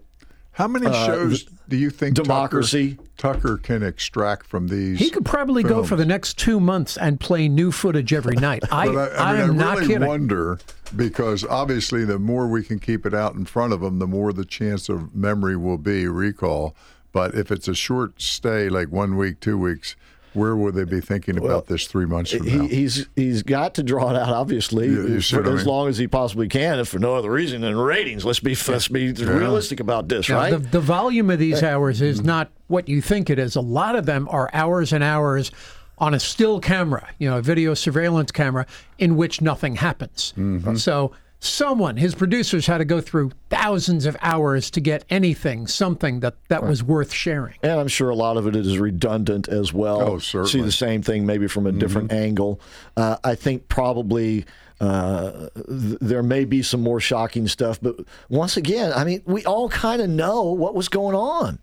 how many uh, shows do you think democracy Tucker, Tucker, can extract from these? He could probably films? go for the next two months and play new footage every night. *laughs* I, I, I, mean, am I not really kidding. wonder because obviously the more we can keep it out in front of them, the more the chance of memory will be recall. But if it's a short stay, like one week, two weeks, where would they be thinking about this three months from he, now? He's he's got to draw it out, obviously, yeah, for as mean? long as he possibly can, if for no other reason than ratings. Let's be let's be yeah. realistic about this, yeah, right? The, the, volume of these hours is not what you think it is. A lot of them are hours and hours on a still camera, you know, a video surveillance camera, in which nothing happens. Mm-hmm. So someone, his producers had to go through thousands of hours to get anything, something that, that right. was worth sharing. And I'm sure a lot of it is redundant as well. Oh, certainly. See the same thing maybe from a mm-hmm. different angle. Uh, I think probably. Uh, th- there may be some more shocking stuff, but once again, I mean, we all kind of know what was going on.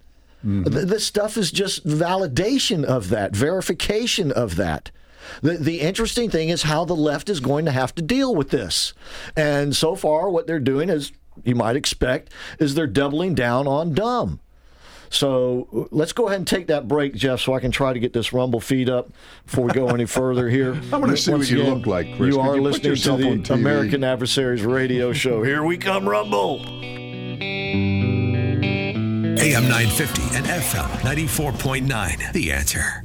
Mm-hmm. Th- this stuff is just validation of that, verification of that. The, the interesting thing is how the left is going to have to deal with this. And so far, what they're doing is, you might expect, is they're doubling down on dumb. So let's go ahead and take that break, Jeff, so I can try to get this Rumble feed up before we go any further here. *laughs* I want to see Once what you again, look like, Chris. You are you listening to the American Adversaries Radio *laughs* Show. Here we come, Rumble. AM 950 and FM 94.9. The answer.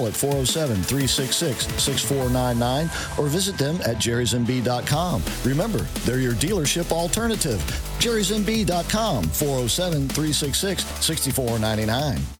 call at 407 366 6499 or visit them at jerrysmb.com. Remember, they're your dealership alternative. jerrysmb.com 407 366 6499.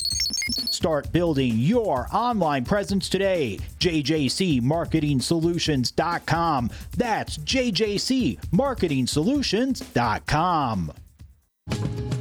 Start building your online presence today. JJCMarketingSolutions.com. That's JJCMarketingSolutions.com.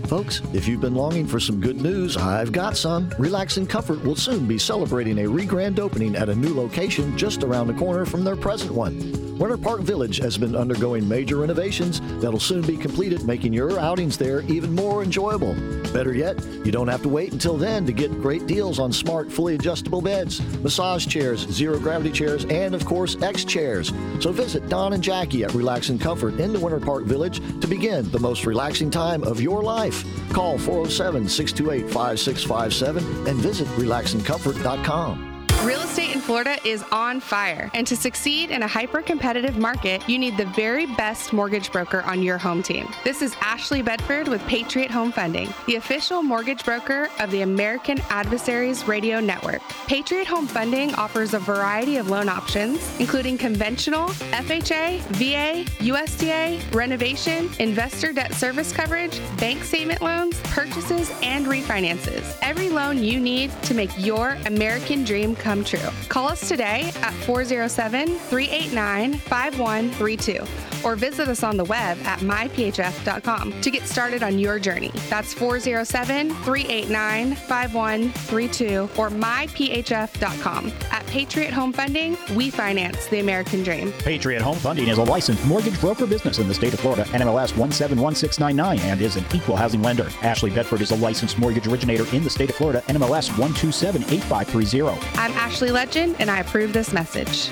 Folks, if you've been longing for some good news, I've got some. Relax and Comfort will soon be celebrating a re grand opening at a new location just around the corner from their present one. Winter Park Village has been undergoing major renovations that'll soon be completed, making your outings there even more enjoyable. Better yet, you don't have to wait until then to get great deals on smart, fully adjustable beds, massage chairs, zero gravity chairs, and of course, X chairs. So visit Don and Jackie at Relax and Comfort in the Winter Park Village to begin the most relaxing time of your life. Call 407 628 5657 and visit relaxandcomfort.com. Real estate in Florida is on fire, and to succeed in a hyper competitive market, you need the very best mortgage broker on your home team. This is Ashley Bedford with Patriot Home Funding, the official mortgage broker of the American Adversaries Radio Network. Patriot Home Funding offers a variety of loan options, including conventional, FHA, VA, USDA, renovation, investor debt service coverage, bank statement loans, purchases, and refinances. Every loan you need to make your American dream come come true. Call us today at 407 389 5132 or visit us on the web at myphf.com to get started on your journey. That's 407 389 5132 or myphf.com. At Patriot Home Funding, we finance the American dream. Patriot Home Funding is a licensed mortgage broker business in the state of Florida, NMLS 171699, and is an equal housing lender. Ashley Bedford is a licensed mortgage originator in the state of Florida, NMLS 1278530. I'm Ashley Legend, and I approve this message.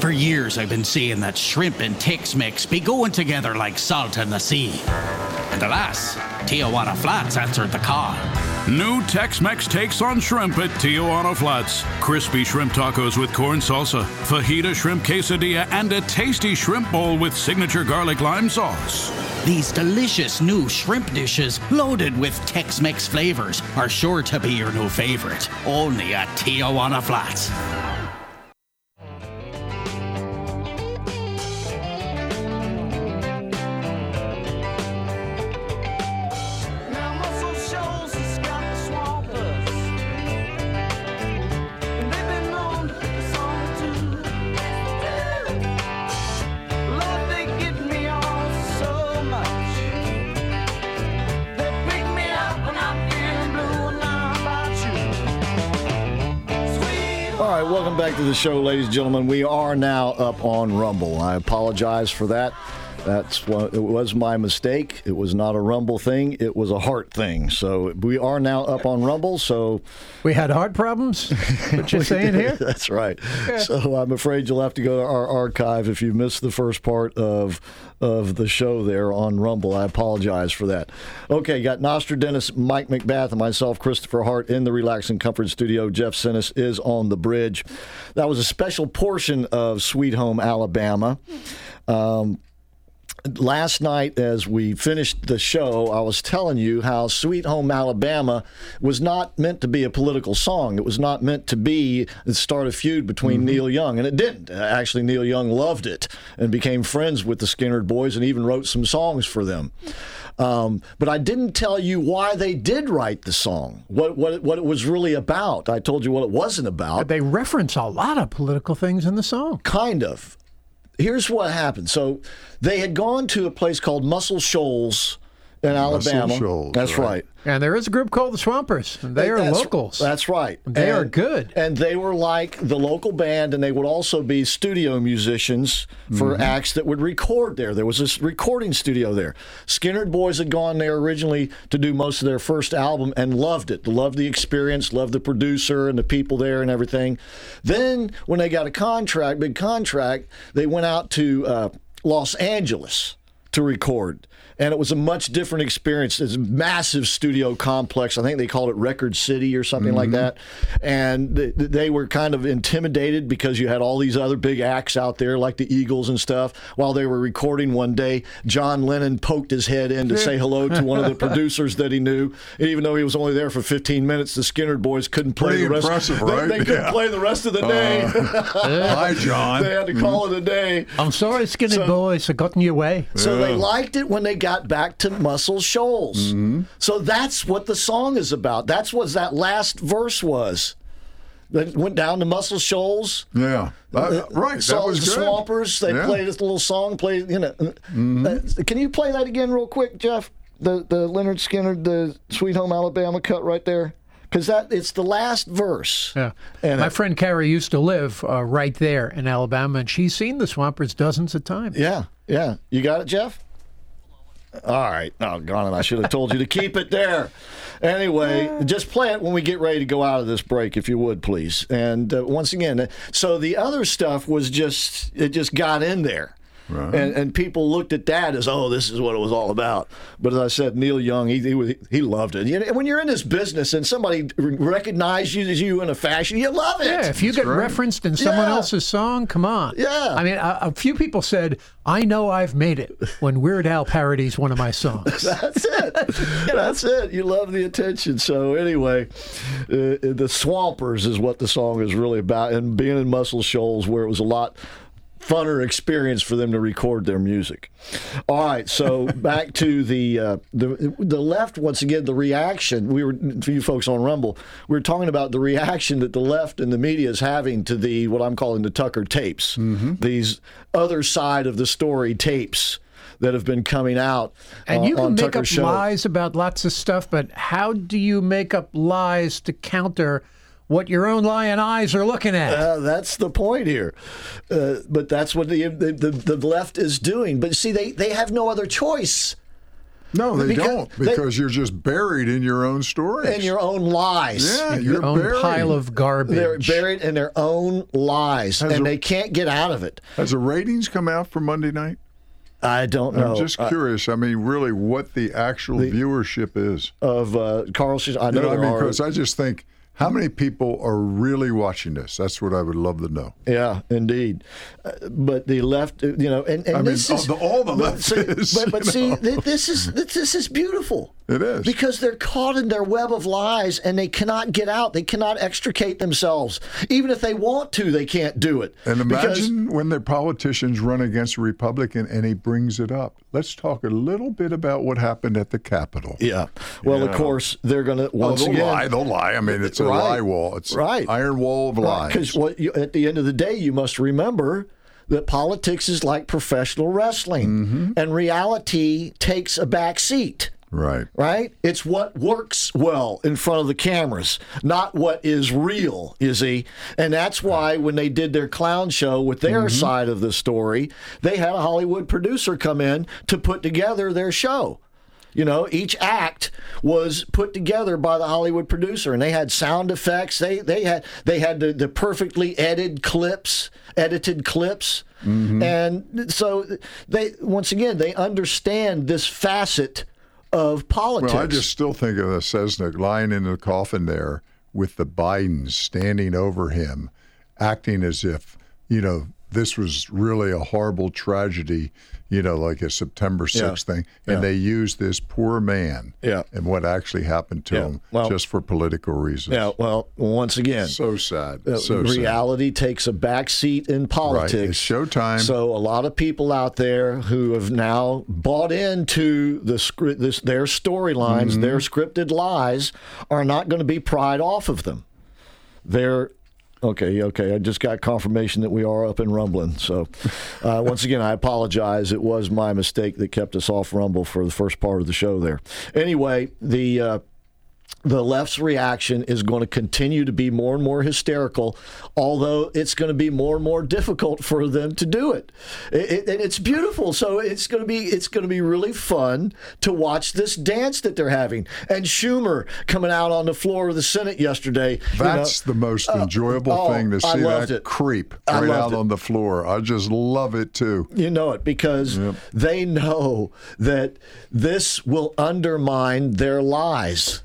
For years, I've been seeing that shrimp and Tex Mex be going together like salt in the sea. And alas, Tijuana Flats answered the call. New Tex Mex takes on shrimp at Tijuana Flats. Crispy shrimp tacos with corn salsa, fajita shrimp quesadilla, and a tasty shrimp bowl with signature garlic lime sauce. These delicious new shrimp dishes, loaded with Tex Mex flavors, are sure to be your new favorite. Only at Tijuana Flats. Back to the show, ladies and gentlemen. We are now up on Rumble. I apologize for that. That's what it was my mistake. It was not a Rumble thing. It was a heart thing. So we are now up on Rumble. So we had heart problems. *laughs* What you're saying here? *laughs* That's right. So I'm afraid you'll have to go to our archive if you missed the first part of of the show there on Rumble. I apologize for that. Okay, got Nostradamus, Mike McBath, and myself, Christopher Hart, in the Relax and Comfort Studio. Jeff Sinnis is on the bridge. That was a special portion of Sweet Home Alabama. Um, last night as we finished the show i was telling you how sweet home alabama was not meant to be a political song it was not meant to be the start a feud between Mm-hmm. neil young and it didn't actually neil young loved it and became friends with the Skynyrd boys and even wrote some songs for them um, but I didn't tell you why they did write the song, what, what, what it was really about. I told you what it wasn't about. They reference a lot of political things in the song. Kind of. Here's what happened. So they had gone to a place called Muscle Shoals in Muscle Alabama. Shoals, That's right. right. And there is a group called the Swampers. and They are That's- locals. That's right. They are good. And they were like the local band, and they would also be studio musicians for Mhm. acts that would record there. There was this recording studio there. Skynyrd Boys had gone there originally to do most of their first album and loved it. Loved the experience, loved the producer and the people there and everything. Then, when they got a contract, big contract, they went out to uh, Los Angeles to record. And it was a much different experience. It's a massive studio complex. I think they called it Record City or something like Mhm. that. And th- they were kind of intimidated because you had all these other big acts out there, like the Eagles and stuff. While they were recording one day, John Lennon poked his head in to say hello to one of the *laughs* producers that he knew. And even though he was only there for 15 minutes, the Skynyrd boys couldn't play Pretty the rest. impressive, they- right? They, couldn't Yeah. play the rest of the day. Uh, *laughs* hi, John. they had to call it a day. I'm sorry, Skinny Boys, I got in your way. So they liked it when they got back to Muscle Shoals. Mm-hmm. So that's what the song is about. That's what that last verse was. They went down to Muscle Shoals. Yeah, Uh, right. That Saw was the good. Swampers. They Yeah. played this little song. Played, you know. Mm-hmm. Uh, can you play that again, real quick, Jeff? The the Lynyrd Skynyrd, the Sweet Home Alabama cut right there, because that it's the last verse. Yeah. And My it- friend Carrie used to live uh, right there in Alabama, and she's seen the Swampers dozens of times. Yeah, yeah. You got it, Jeff? All right. Oh, gone it. I should have told you to keep it there. Anyway, just play it when we get ready to go out of this break, if you would, please. And uh, once again, uh, so the other stuff was just, it just got in there. Right. And, and people looked at that as, oh, this is what it was all about. But as I said, Neil Young, he he, he loved it. And when you're in this business and somebody recognizes you, you in a fashion, you love it. Yeah, if you get referenced in someone Yeah. else's song, come on. Yeah. I mean, a, a few people said, I know I've made it when Weird Al parodies one of my songs. *laughs* That's it. That's it. You love the attention. So anyway, uh, the Swampers is what the song is really about, and being in Muscle Shoals, where it was a lot funner experience for them to record their music. All right, so *laughs* back to the uh, the the left once again. The reaction we were for you folks on Rumble, we were talking about the reaction that the left and the media is having to the what I'm calling the Tucker tapes, these other side of the story tapes that have been coming out. And uh, you can make Tucker's up show. lies about lots of stuff, but how do you make up lies to counter what your own lying eyes are looking at? Uh, that's the point here. Uh, but that's what the, the the the left is doing. But see, they they have no other choice. No, they Because don't they- because you're just buried in your own stories and your own lies. Yeah, your you're own buried. pile of garbage. They're buried in their own lies, Has and a- they can't get out of it. Has the ratings come out for Monday night? I don't know. I'm just uh, curious. I mean, really, what the actual viewership is. of uh, Carlson. I You know, know, I mean, are- because I just think, how many people are really watching this? That's what I would love to know. Yeah, indeed. Uh, but the left, uh, you know, and, and I mean, this is all the- all the but left see- is, But, but see, know. th- this is this, this is beautiful. It is. because they're caught in their web of lies and they cannot get out. They cannot extricate themselves. Even if they want to, they can't do it. And Because- imagine when the politicians run against a Republican and he brings it up. Let's talk a little bit about what happened at the Capitol. Yeah. Well, of Yeah. course, they're going to Oh, once they'll again lie. They'll lie. I mean, it's a Right. lie wall. It's Right. iron wall of lies. Because what you, at the end of the day, you must remember that politics is like professional wrestling, Mm-hmm. and reality takes a back seat. Right. Right? It's what works well in front of the cameras, not what is real, you see? And that's why when they did their clown show with their Mm-hmm. side of the story, they had a Hollywood producer come in to put together their show. You know, each act was put together by the Hollywood producer, and they had sound effects. They they had they had the, the perfectly edited clips, edited clips, mm-hmm. and so they once again they understand this facet of politics. Well, I just still think of the lying in the coffin there with the Bidens standing over him, acting as if, you know, this was really a horrible tragedy, you know, like a September 6th Yeah. thing. And Yeah. they used this poor man Yeah. and what actually happened to Yeah. him Well- just for political reasons. yeah. Well, once again, So sad. Uh, so sad. reality takes a back seat in politics. It's showtime. So a lot of people out there who have now bought into the script, this, their storylines, Mm-hmm. their scripted lies, are not going to be pried off of them. They're okay. Okay, I just got confirmation that we are up and rumbling. So uh, once again, I apologize. It was my mistake that kept us off rumble for the first part of the show there. Anyway, the. Uh, the left's reaction is going to continue to be more and more hysterical, although it's going to be more and more difficult for them to do it. It- it- and it's beautiful, so it's going to be it's going to be really fun to watch this dance that they're having. And Schumer coming out on the floor of the Senate yesterday. you know, That's the most uh, enjoyable oh, thing to see that it. creep right out it. on the floor. I just love it too. You know it because they know that this will undermine their lies.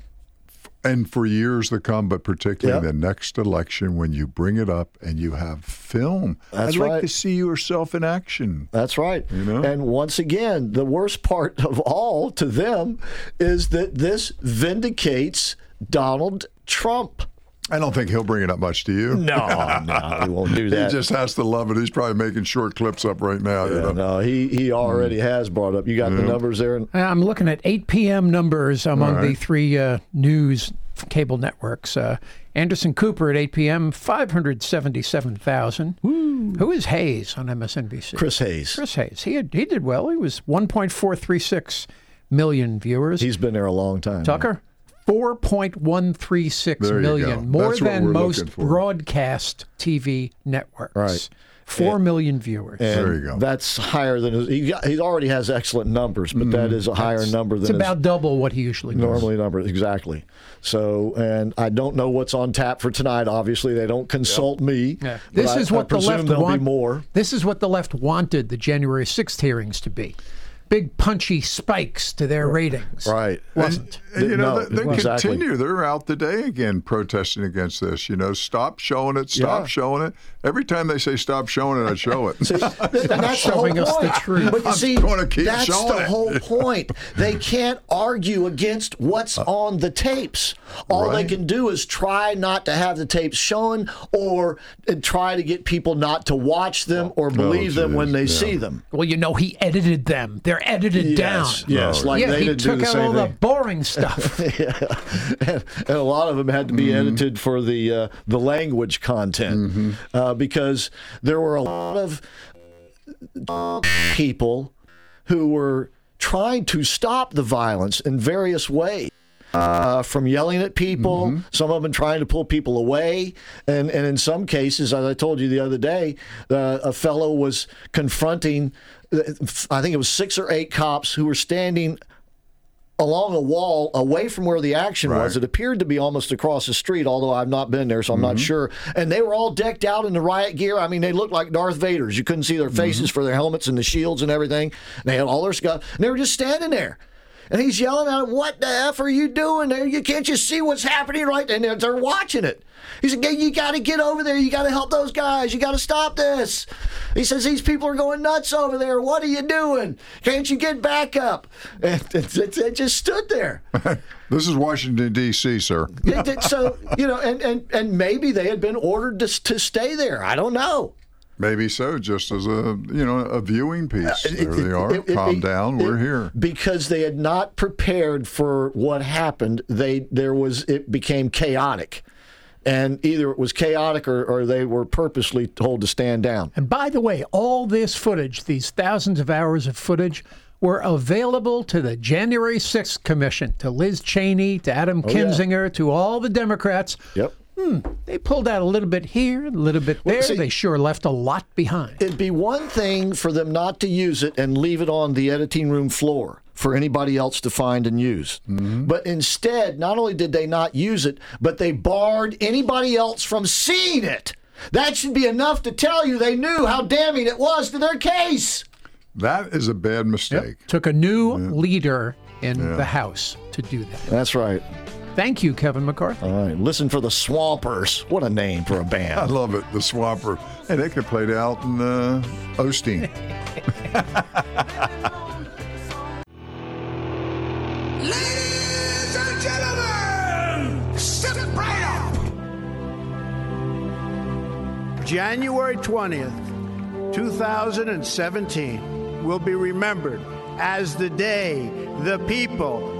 And for years to come, but particularly Yep. the next election when you bring it up and you have film. That's I'd like to see yourself in action. That's right. You know? And once again, the worst part of all to them is that this vindicates Donald Trump. I don't think he'll bring it up much to you. No, no, he won't do *laughs* that. He just has to love it. He's probably making short clips up right now. you know? no, he he already Mm. has brought up. You got the numbers there. I'm looking at 8 p.m. numbers among All the three uh, news cable networks. Uh, Anderson Cooper at 8 p.m., 577,000. Who is Hayes on MSNBC? Chris Hayes. Chris Hayes. He, had, he did well. He was 1.436 million viewers. He's been there a long time. Tucker? 4.136 There you million, go. more That's than most broadcast TV networks. Right. Four million viewers. There you go. That's higher than his, he. He already has excellent numbers, but that mm, is a higher number than it's his about double what he usually does. normally number exactly. So, and I don't know what's on tap for tonight. Obviously, they don't consult me. Yeah. This I- is I what the left there'll want. be more. This is what the left wanted the January 6th hearings to be. Big punchy spikes to their ratings. Right. Wasn't. And, you know, No, they, they exactly. continue. They're out today again protesting against this. You know, stop showing it, stop Yeah. showing it. Every time they say stop showing it, I show it. See, *laughs* that's the whole showing us the point. truth. But you I'm see, that's showing the it. whole point. They can't argue against what's on the tapes. All they Uh, can do is try not to have the tapes shown, or uh, try to get people not to watch them or believe them when they yeah. see them. Well, you know, he edited them. They're edited down. Yes, yes, like yeah, they he did do took the out same all the boring *laughs* stuff. and, and a lot of them had to be edited for the uh, the language content uh, because there were a lot of people who were trying to stop the violence in various ways. Uh, from yelling at people, some of them trying to pull people away, and and in some cases, as I told you the other day, uh, a fellow was confronting, I think it was six or eight cops who were standing along a wall away from where the action was. It appeared to be almost across the street, although I've not been there, so I'm not mm-hmm. sure. And they were all decked out in the riot gear. I mean, they looked like Darth Vaders. You couldn't see their faces mm-hmm. for their helmets and the shields and everything. And they had all their stuff. And they were just standing there. And he's yelling at him, "What the f are you doing there? You can't just see what's happening right?" there?" And they're, watching it. He said, "Yeah, "You got to get over there. You got to help those guys. You got to stop this." He says, "These people are going nuts over there. What are you doing? Can't you get back up?" And *laughs* it just stood there. *laughs* this is Washington D.C., sir. So you know, and, and and maybe they had been ordered to to stay there. I don't know. Maybe so, just as a you know a viewing uh, piece. It- there it- they are. it- it- Calm it- down. it- We're here. because they had not prepared for what happened. They there was it became chaotic, and either it was chaotic or, or they were purposely told to stand down. And by the way, all this footage, these thousands of hours of footage, were available to the January 6th Commission, to Liz Cheney, to Adam Oh, yeah. Kinzinger, to all the Democrats. Yep. Hmm, they pulled out a little bit here, a little bit there. see- they sure left a lot behind. It'd be one thing for them not to use it and leave it on the editing room floor for anybody else to find and use. But instead, not only did they not use it, but they barred anybody else from seeing it. That should be enough to tell you they knew how damning it was to their case. That is a bad mistake. Took a new leader in the House to do that. That's right. Thank you, Kevin McCarthy. All right, listen for the Swampers. What a name for a band. I love it. The Swamper. Hey, they could play it out in uh, Osteen. *laughs* Ladies and gentlemen, step right up. January 20th, 2017 will be remembered as the day the people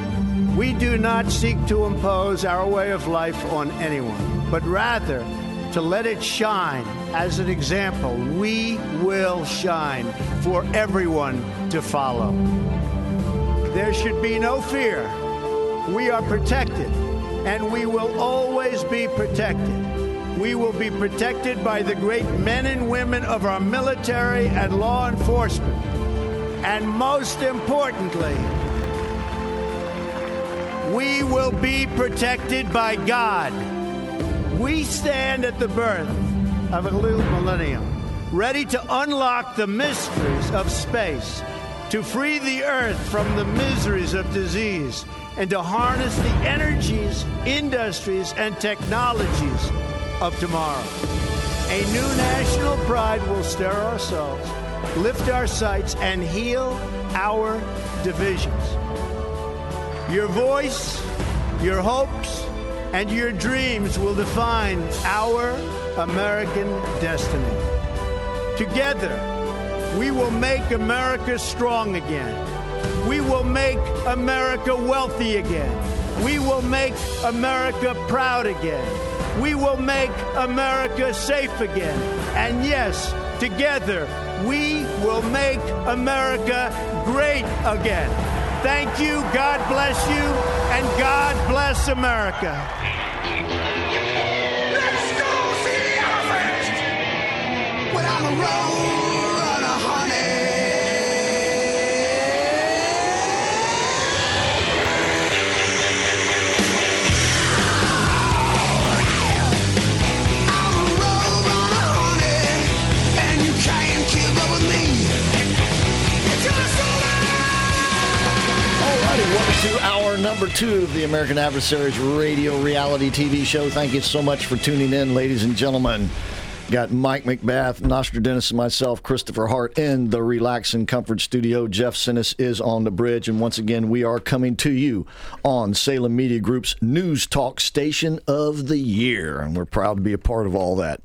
We do not seek to impose our way of life on anyone, but rather to let it shine as an example. We will shine for everyone to follow. There should be no fear. We are protected, and we will always be protected. We will be protected by the great men and women of our military and law enforcement. And most importantly, we will be protected by God. We stand at the birth of a new millennium, ready to unlock the mysteries of space, to free the earth from the miseries of disease, and to harness the energies, industries, and technologies of tomorrow. A new national pride will stir ourselves, lift our sights, and heal our divisions. Your voice, your hopes, and your dreams will define our American destiny. Together, we will make America strong again. We will make America wealthy again. We will make America proud again. We will make America safe again. And yes, together, we will make America great again. Thank you, God bless you, and God bless America. Let's go see the elephant. I'm a road to our number two of the American Adversaries radio reality TV show. Thank you so much for tuning in, ladies and gentlemen. Got Mike McBath, Nostradamus, and myself, Christopher Hart, in the Relax and Comfort Studio. Jeff Sinnis is on the bridge, and once again, we are coming to you on Salem Media Group's News Talk Station of the Year, and we're proud to be a part of all that.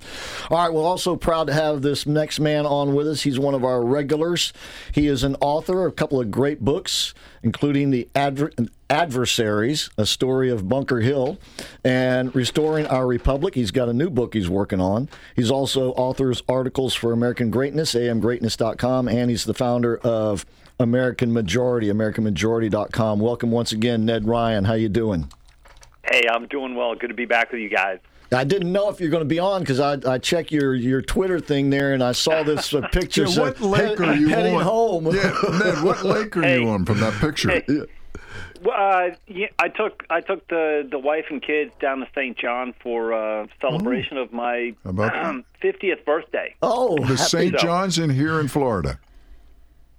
All right, we're also proud to have this next man on with us. He's one of our regulars. He is an author of a couple of great books, including the Adver- Adversaries, a story of Bunker Hill, and Restoring Our Republic. He's got a new book he's working on. He's also authors articles for American Greatness, amgreatness.com, and he's the founder of American Majority, AmericanMajority.com. Welcome once again, Ned Ryan. How you doing? Hey, I'm doing well. Good to be back with you guys. I didn't know if you're going to be on because I, I checked your, your Twitter thing there and I saw this uh, *laughs* picture. Yeah, what so- lake head- are you heading on? home? Yeah, Ned, what *laughs* lake are you on from that picture? Hey. Yeah. Well, uh, yeah, I took I took the the wife and kids down to St. John for uh, celebration of my How about that? um, 50th birthday. Oh, The St. So, John's in here in Florida.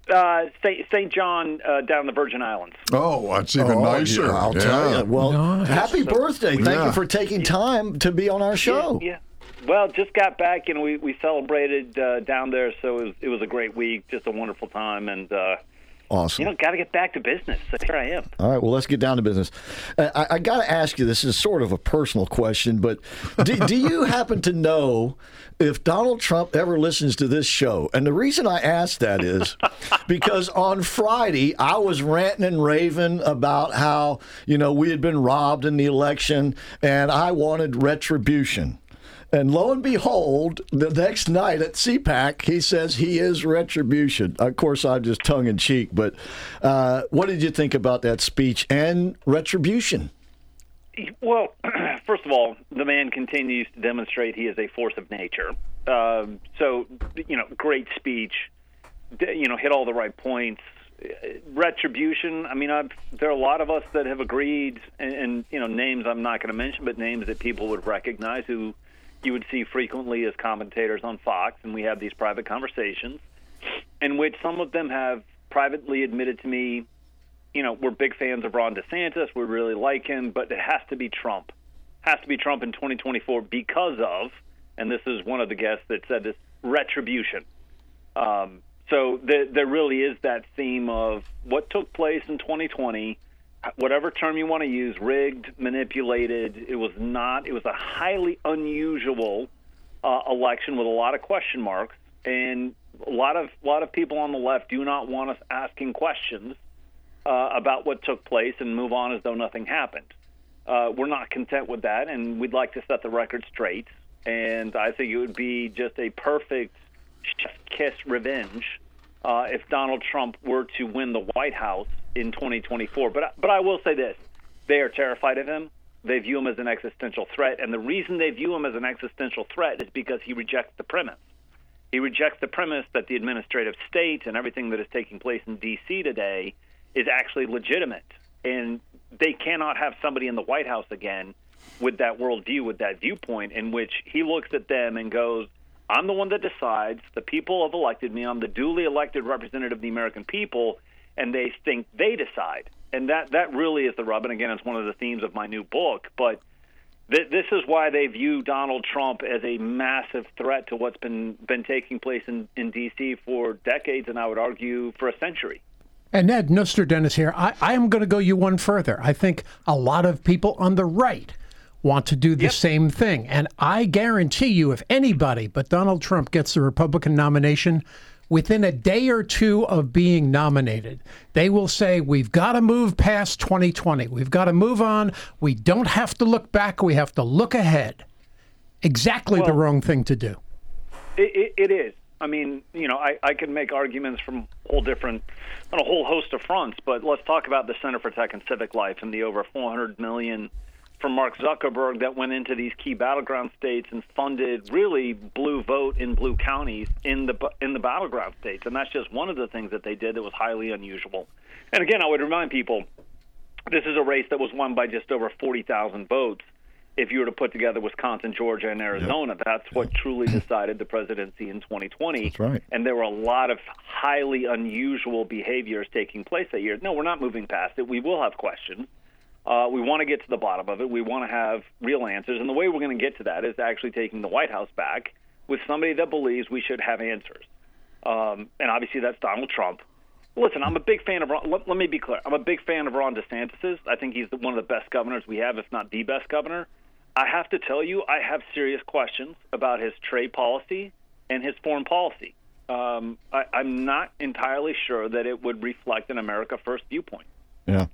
Uh, St. St. John uh, down the Virgin Islands. Oh, that's even Oh, nicer. yeah, I'll Yeah. tell you. Well, happy birthday. Thank Yeah. you for taking time to be on our show. Yeah. Well, just got back and we we celebrated uh, down there, so it was it was a great week, just a wonderful time, and uh, Awesome. you know, got to get back to business. So here I am. All right, well, let's get down to business. Uh, I, I got to ask you this is sort of a personal question, but do, do you *laughs* happen to know if Donald Trump ever listens to this show? And the reason I ask that is because on Friday, I was ranting and raving about how, you know, we had been robbed in the election and I wanted retribution. And lo and behold, the next night at CPAC, he says he is retribution. Of course, I'm just tongue in cheek, but uh, what did you think about that speech and retribution? Well, *clears throat* first of all, the man continues to demonstrate he is a force of nature. Um, so, you know, great speech. You know, hit all the right points. Retribution. I mean, I've, there are a lot of us that have agreed, and, and you know, names I'm not going to mention, but names that people would recognize who you would see frequently as commentators on Fox, and we have these private conversations, in which some of them have privately admitted to me you know, we're big fans of Ron DeSantis. We really like him, but it has to be Trump. Has to be Trump in 2024 because of, and this is one of the guests that said this, retribution. Um, so there, there really is that theme of what took place in 2020, whatever term you want to use, rigged, manipulated. It was not. It was a highly unusual uh, election with a lot of question marks, and a lot of a lot of people on the left do not want us asking questions uh, about what took place and move on as though nothing happened. Uh, we're not content with that, and we'd like to set the record straight. And I think it would be just a perfect kiss revenge uh, if Donald Trump were to win the White House in 2024. But but I will say this: they are terrified of him. They view him as an existential threat, and the reason they view him as an existential threat is because he rejects the premise. He rejects the premise that the administrative state and everything that is taking place in D.C. today is actually legitimate. And they cannot have somebody in the White House again with that worldview, with that viewpoint, in which he looks at them and goes, I'm the one that decides. The people have elected me. I'm the duly elected representative of the American people, and they think they decide. And that, that really is the rub. And again, it's one of the themes of my new book. But th- this is why they view Donald Trump as a massive threat to what's been, been taking place in, in D.C. for decades, and I would argue for a century. And Ned Nostradamus here. I, I am going to go you one further. I think a lot of people on the right want to do the same thing. And I guarantee you, if anybody but Donald Trump gets the Republican nomination, within a day or two of being nominated, they will say, We've got to move past 2020. We've got to move on. We don't have to look back. We have to look ahead. Exactly the wrong thing to do. It, it, it is, I mean, you know, I, I can make arguments from whole different, on a whole host of fronts, but let's talk about the Center for Tech and Civic Life and the over 400 million from Mark Zuckerberg that went into these key battleground states and funded really blue vote in blue counties in the in the battleground states, and that's just one of the things that they did that was highly unusual. And again, I would remind people, this is a race that was won by just over 40,000 votes. If you were to put together Wisconsin, Georgia, and Arizona, yep. that's what truly decided the presidency in 2020. That's right. And there were a lot of highly unusual behaviors taking place that year. No, we're not moving past it. We will have questions uh, we want to get to the bottom of it. We want to have real answers. And the way we're going to get to that is actually taking the White House back with somebody that believes we should have answers. Um, and obviously, that's Donald Trump. Listen, I'm a big fan of Ron. Let, let me be clear. I'm a big fan of Ron DeSantis. I think he's one of the best governors we have, if not the best governor. I have to tell you, I have serious questions about his trade policy and his foreign policy. Um, I, I'm not entirely sure that it would reflect an America First viewpoint. Yeah,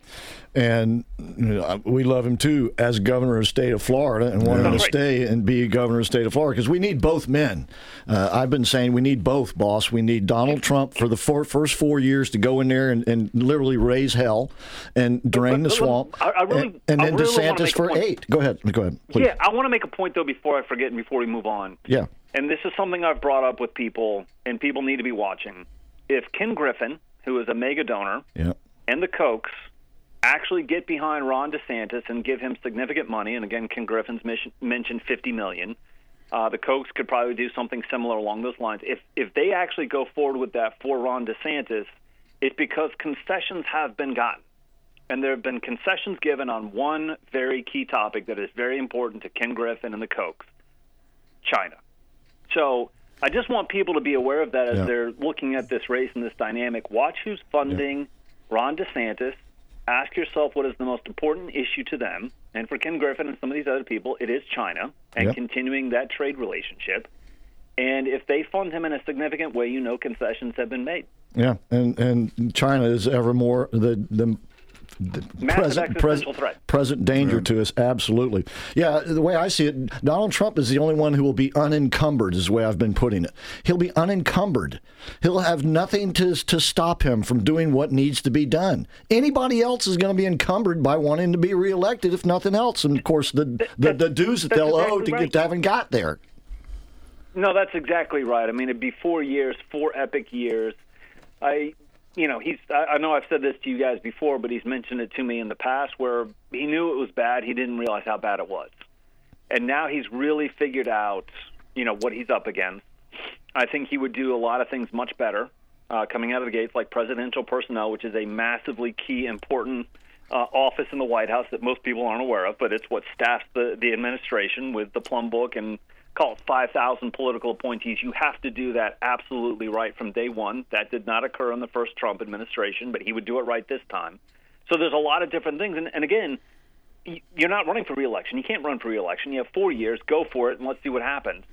and you know, we love him too as governor of the state of Florida, and want yeah. him to stay and be governor of the state of Florida because we need both men. Uh, I've been saying we need both, boss. We need Donald Trump for the four, first four years to go in there and, and literally raise hell and drain the swamp, I, I really, and, and then really DeSantis for eight. Go ahead, go ahead. Please. Yeah, I want to make a point though before I forget and before we move on. Yeah, and this is something I've brought up with people, and people need to be watching. If Ken Griffin, who is a mega donor, yeah. And the Kochs actually get behind Ron DeSantis and give him significant money. And again, Ken Griffin's mission, mentioned 50 million. Uh, the Kochs could probably do something similar along those lines. If if they actually go forward with that for Ron DeSantis, it's because concessions have been gotten, and there have been concessions given on one very key topic that is very important to Ken Griffin and the Kochs, China. So I just want people to be aware of that as yeah. they're looking at this race and this dynamic. Watch who's funding yeah. Ron DeSantis ask yourself what is the most important issue to them. And for Ken Griffin and some of these other people, it is China and yep. continuing that trade relationship. And if they fund him in a significant way, you know concessions have been made. Yeah, and and China is ever more the the present, present, threat. present danger to us. Absolutely. Yeah, the way I see it, Donald Trump is the only one who will be unencumbered, is the way I've been putting it. He'll be unencumbered. He'll have nothing to, to stop him from doing what needs to be done. Anybody else is going to be encumbered by wanting to be reelected, if nothing else. And of course, the, the, the dues that they'll exactly owe to right. get to haven't got there. No, that's exactly right. I mean, it'd be four years, four epic years. I you know, he's. I know I've said this to you guys before, but he's mentioned it to me in the past where he knew it was bad. He didn't realize how bad it was, and now he's really figured out, you know, what he's up against. I think he would do a lot of things much better uh, coming out of the gates, like presidential personnel, which is a massively key, important uh, office in the White House that most people aren't aware of, but it's what staffs the the administration with the plum book and call it 5,000 political appointees. You have to do that absolutely right from day one. That did not occur in the first Trump administration, but he would do it right this time. So there's a lot of different things. And, and again, you're not running for reelection. You can't run for reelection. You have four years. Go for it, and let's see what happens.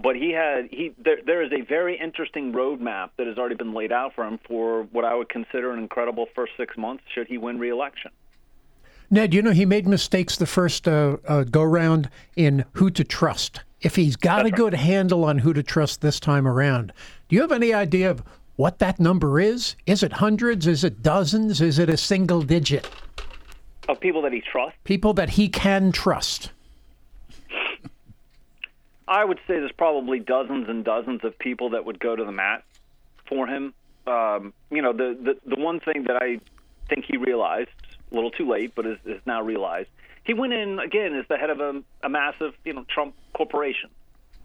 But he had he there, there is a very interesting roadmap that has already been laid out for him for what I would consider an incredible first six months should he win reelection. Ned, you know he made mistakes the first uh, uh, go round in who to trust if he's got a good handle on who to trust this time around, do you have any idea of what that number is? Is it hundreds? Is it dozens? Is it a single digit? Of people that he trusts? People that he can trust. I would say there's probably dozens and dozens of people that would go to the mat for him. Um, you know, the, the the one thing that I think he realized a little too late, but is, is now realized he went in again as the head of a, a massive, you know, Trump corporation,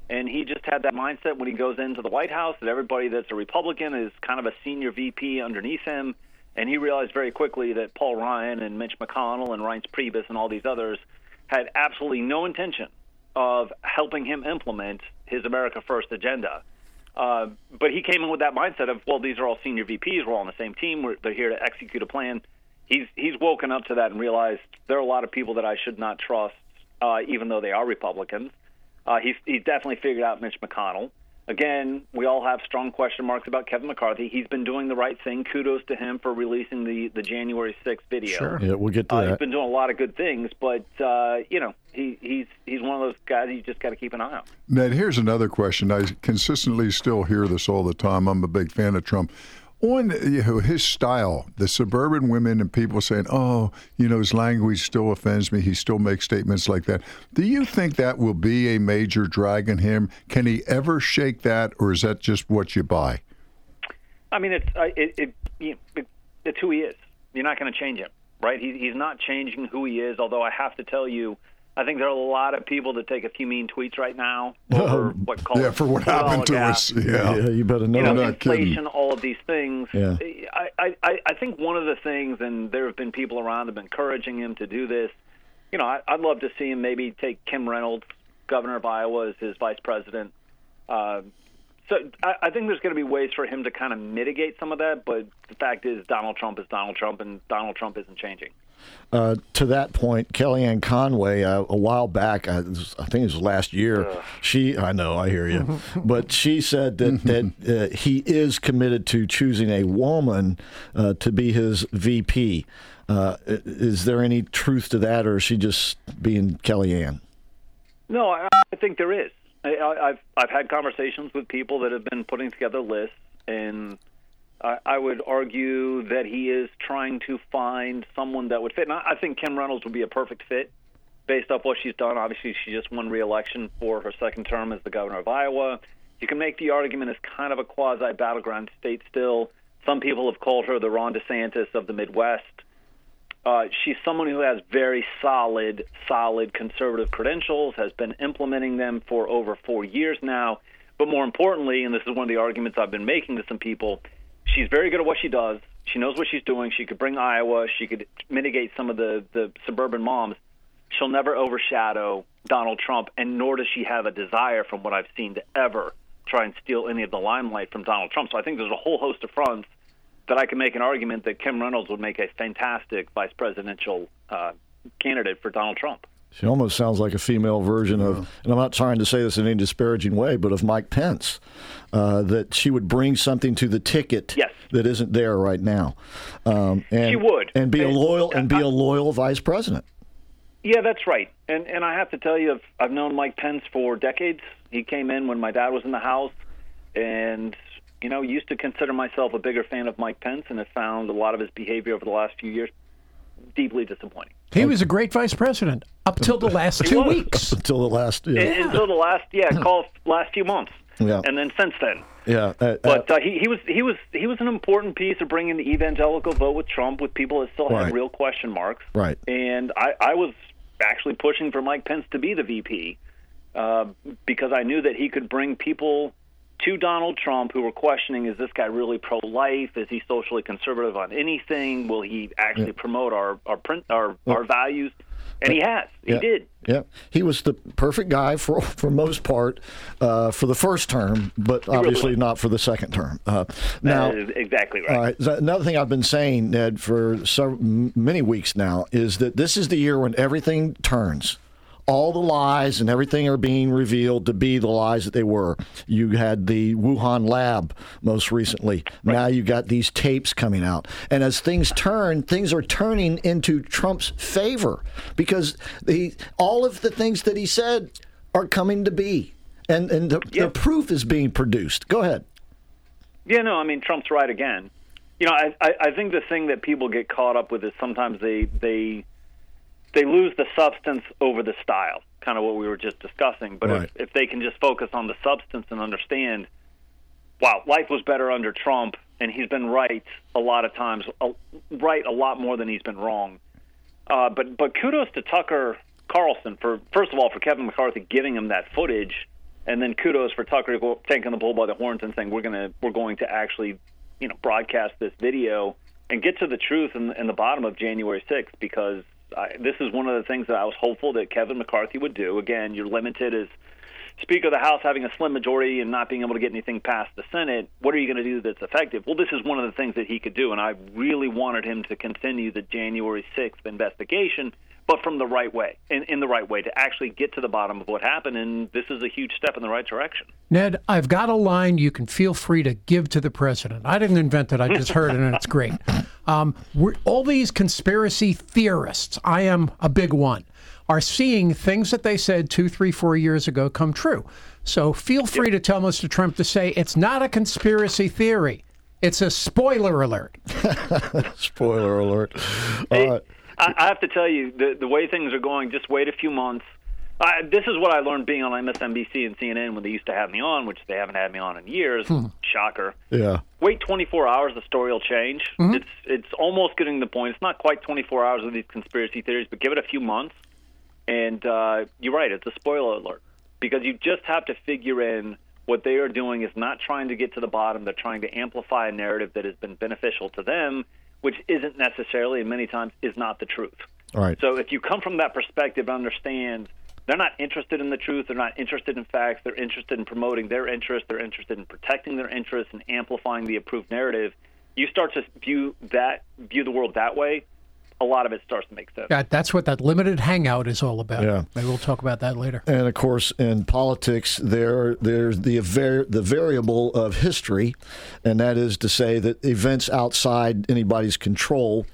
and he just had that mindset when he goes into the White House that everybody that's a Republican is kind of a senior VP underneath him, and he realized very quickly that Paul Ryan and Mitch McConnell and Reince Priebus and all these others had absolutely no intention of helping him implement his America First agenda. Uh, but he came in with that mindset of, well, these are all senior VPs. We're all on the same team. We're, they're here to execute a plan he's he's woken up to that and realized there are a lot of people that I should not trust, uh, even though they are Republicans. Uh, he's he's definitely figured out Mitch McConnell. Again, we all have strong question marks about Kevin McCarthy. He's been doing the right thing. Kudos to him for releasing the, the January 6th video. Sure. Yeah, we'll get to Uh, that. he's been doing a lot of good things, but uh, you know he, he's he's one of those guys you just got to keep an eye on. Ned, here's another question. I consistently still hear this all the time. I'm a big fan of Trump. On you know, his style, the suburban women and people saying, "Oh, you know, his language still offends me. He still makes statements like that." Do you think that will be a major drag on him? Can he ever shake that, or is that just what you buy? I mean, it's I- it, it, you- it it's who he is. You're not going to change him, right? He, he's not changing who he is. Although I have to tell you, I think there are a lot of people that take a few mean tweets right now *laughs* over what call yeah, for what happened to us. Yeah, you better know. you know, not kidding. inflation, all of these things. Yeah. I, I, I think one of the things, and there have been people around that have been encouraging him to do this. You know, I, I'd love to see him maybe take Kim Reynolds, governor of Iowa, as his vice president. Uh, so I, I think there's going to be ways for him to kind of mitigate some of that. But the fact is, Donald Trump is Donald Trump, and Donald Trump isn't changing. Uh, to that point, Kellyanne Conway, uh, a while back, I, I think it was last year, she, I know, I hear you, *laughs* but she said that, *laughs* that uh, he is committed to choosing a woman uh, to be his VP. Uh, is there any truth to that, or is she just being Kellyanne? No, I, I think there is. I, I've I've had conversations with people that have been putting together lists, and I, I would argue that he is trying to find someone that would fit. And I, I think Kim Reynolds would be a perfect fit based off what she's done. Obviously, she just won re-election for her second term as the governor of Iowa. You can make the argument as kind of a quasi battleground state still. Some people have called her the Ron DeSantis of the Midwest. Uh, she's someone who has very solid, solid conservative credentials, has been implementing them for over four years now. But more importantly, and this is one of the arguments I've been making to some people, she's very good at what she does. She knows what she's doing. She could bring Iowa. She could mitigate some of the, the suburban moms. She'll never overshadow Donald Trump, and nor does she have a desire, from what I've seen, to ever try and steal any of the limelight from Donald Trump. So I think there's a whole host of fronts that I can make an argument that Kim Reynolds would make a fantastic vice presidential uh, candidate for Donald Trump. She almost sounds like a female version of, and I'm not trying to say this in any disparaging way, but of Mike Pence. Uh, that she would bring something to the ticket Yes. that isn't there right now. Um, and, She would. and be a loyal and be a loyal vice president. Yeah, that's right. And and I have to tell you, I've, I've known Mike Pence for decades. He came in when my dad was in the House, and you know, used to consider myself a bigger fan of Mike Pence, and have found a lot of his behavior over the last few years deeply disappointing. He was a great vice president up till the last two was. weeks. Until the last, yeah, Un- Until the last, yeah, call last few months, Yeah. and then since then. yeah. uh, uh, But uh, he, he was he was he was an important piece of bringing the evangelical vote with Trump, with people that still Right. had real question marks. Right. And I, I was actually pushing for Mike Pence to be the VP uh, because I knew that he could bring people to Donald Trump who were questioning: Is this guy really pro-life? Is he socially conservative on anything? Will he actually promote our our print our our values? And he has. He yeah, did. Yeah, he was the perfect guy for for most part uh, for the first term, but obviously not for the second term. Uh, now, That is exactly right. So Another thing I've been saying, Ned, for so many weeks now is that this is the year when everything turns. All the lies and everything are being revealed to be the lies that they were. You had the Wuhan lab most recently. Now you got these tapes coming out. And as things turn, things are turning into Trump's favor because the, all of the things that he said are coming to be. And, and the, the proof is being produced. Go ahead. Yeah, no, I mean Trump's right again. You know, I, I, I think the thing that people get caught up with is sometimes they they they lose the substance over the style, kind of what we were just discussing. But Right. if, if they can just focus on the substance and understand, wow, life was better under Trump, and he's been right a lot of times, right a lot more than he's been wrong. Uh, but but kudos to Tucker Carlson for first of all for Kevin McCarthy giving him that footage, and then kudos for Tucker taking the bull by the horns and saying we're gonna we're going to actually you know broadcast this video and get to the truth in, in the bottom of January 6th because I, this is one of the things that I was hopeful that Kevin McCarthy would do. Again, you're limited as Speaker of the House having a slim majority and not being able to get anything past the Senate, what are you going to do that's effective? Well, this is one of the things that he could do, and I really wanted him to continue the January 6th investigation but from the right way, in, in the right way, to actually get to the bottom of what happened. And this is a huge step in the right direction. Ned, I've got a line you can feel free to give to the president. I didn't invent it, I just heard it, and it's great. *laughs* Um, we're, all these conspiracy theorists, I am a big one, are seeing things that they said two, three, four years ago come true. So feel free to tell Mr. Trump to say it's not a conspiracy theory. It's a spoiler alert. *laughs* Spoiler alert. Hey, Uh, I, I have to tell you, the the way things are going, just wait a few months. I, this is what I learned being on MSNBC and CNN when they used to have me on, which they haven't had me on in years. Hmm. Shocker. yeah. Wait 24 hours, the story will change. Mm-hmm. It's it's almost getting to the point. It's not quite 24 hours of these conspiracy theories, but give it a few months, and uh, you're right. It's a spoiler alert because you just have to figure in what they are doing is not trying to get to the bottom. They're trying to amplify a narrative that has been beneficial to them, which isn't necessarily, and many times, is not the truth. All right. So if you come from that perspective, and understand they're not interested in the truth. They're not interested in facts. They're interested in promoting their interests. They're interested in protecting their interests and amplifying the approved narrative. You start to view that view the world that way. A lot of it starts to make sense. That, that's what that limited hangout is all about. Yeah. Maybe we'll talk about that later. And of course, in politics, there there's the var- the variable of history, and that is to say that events outside anybody's control,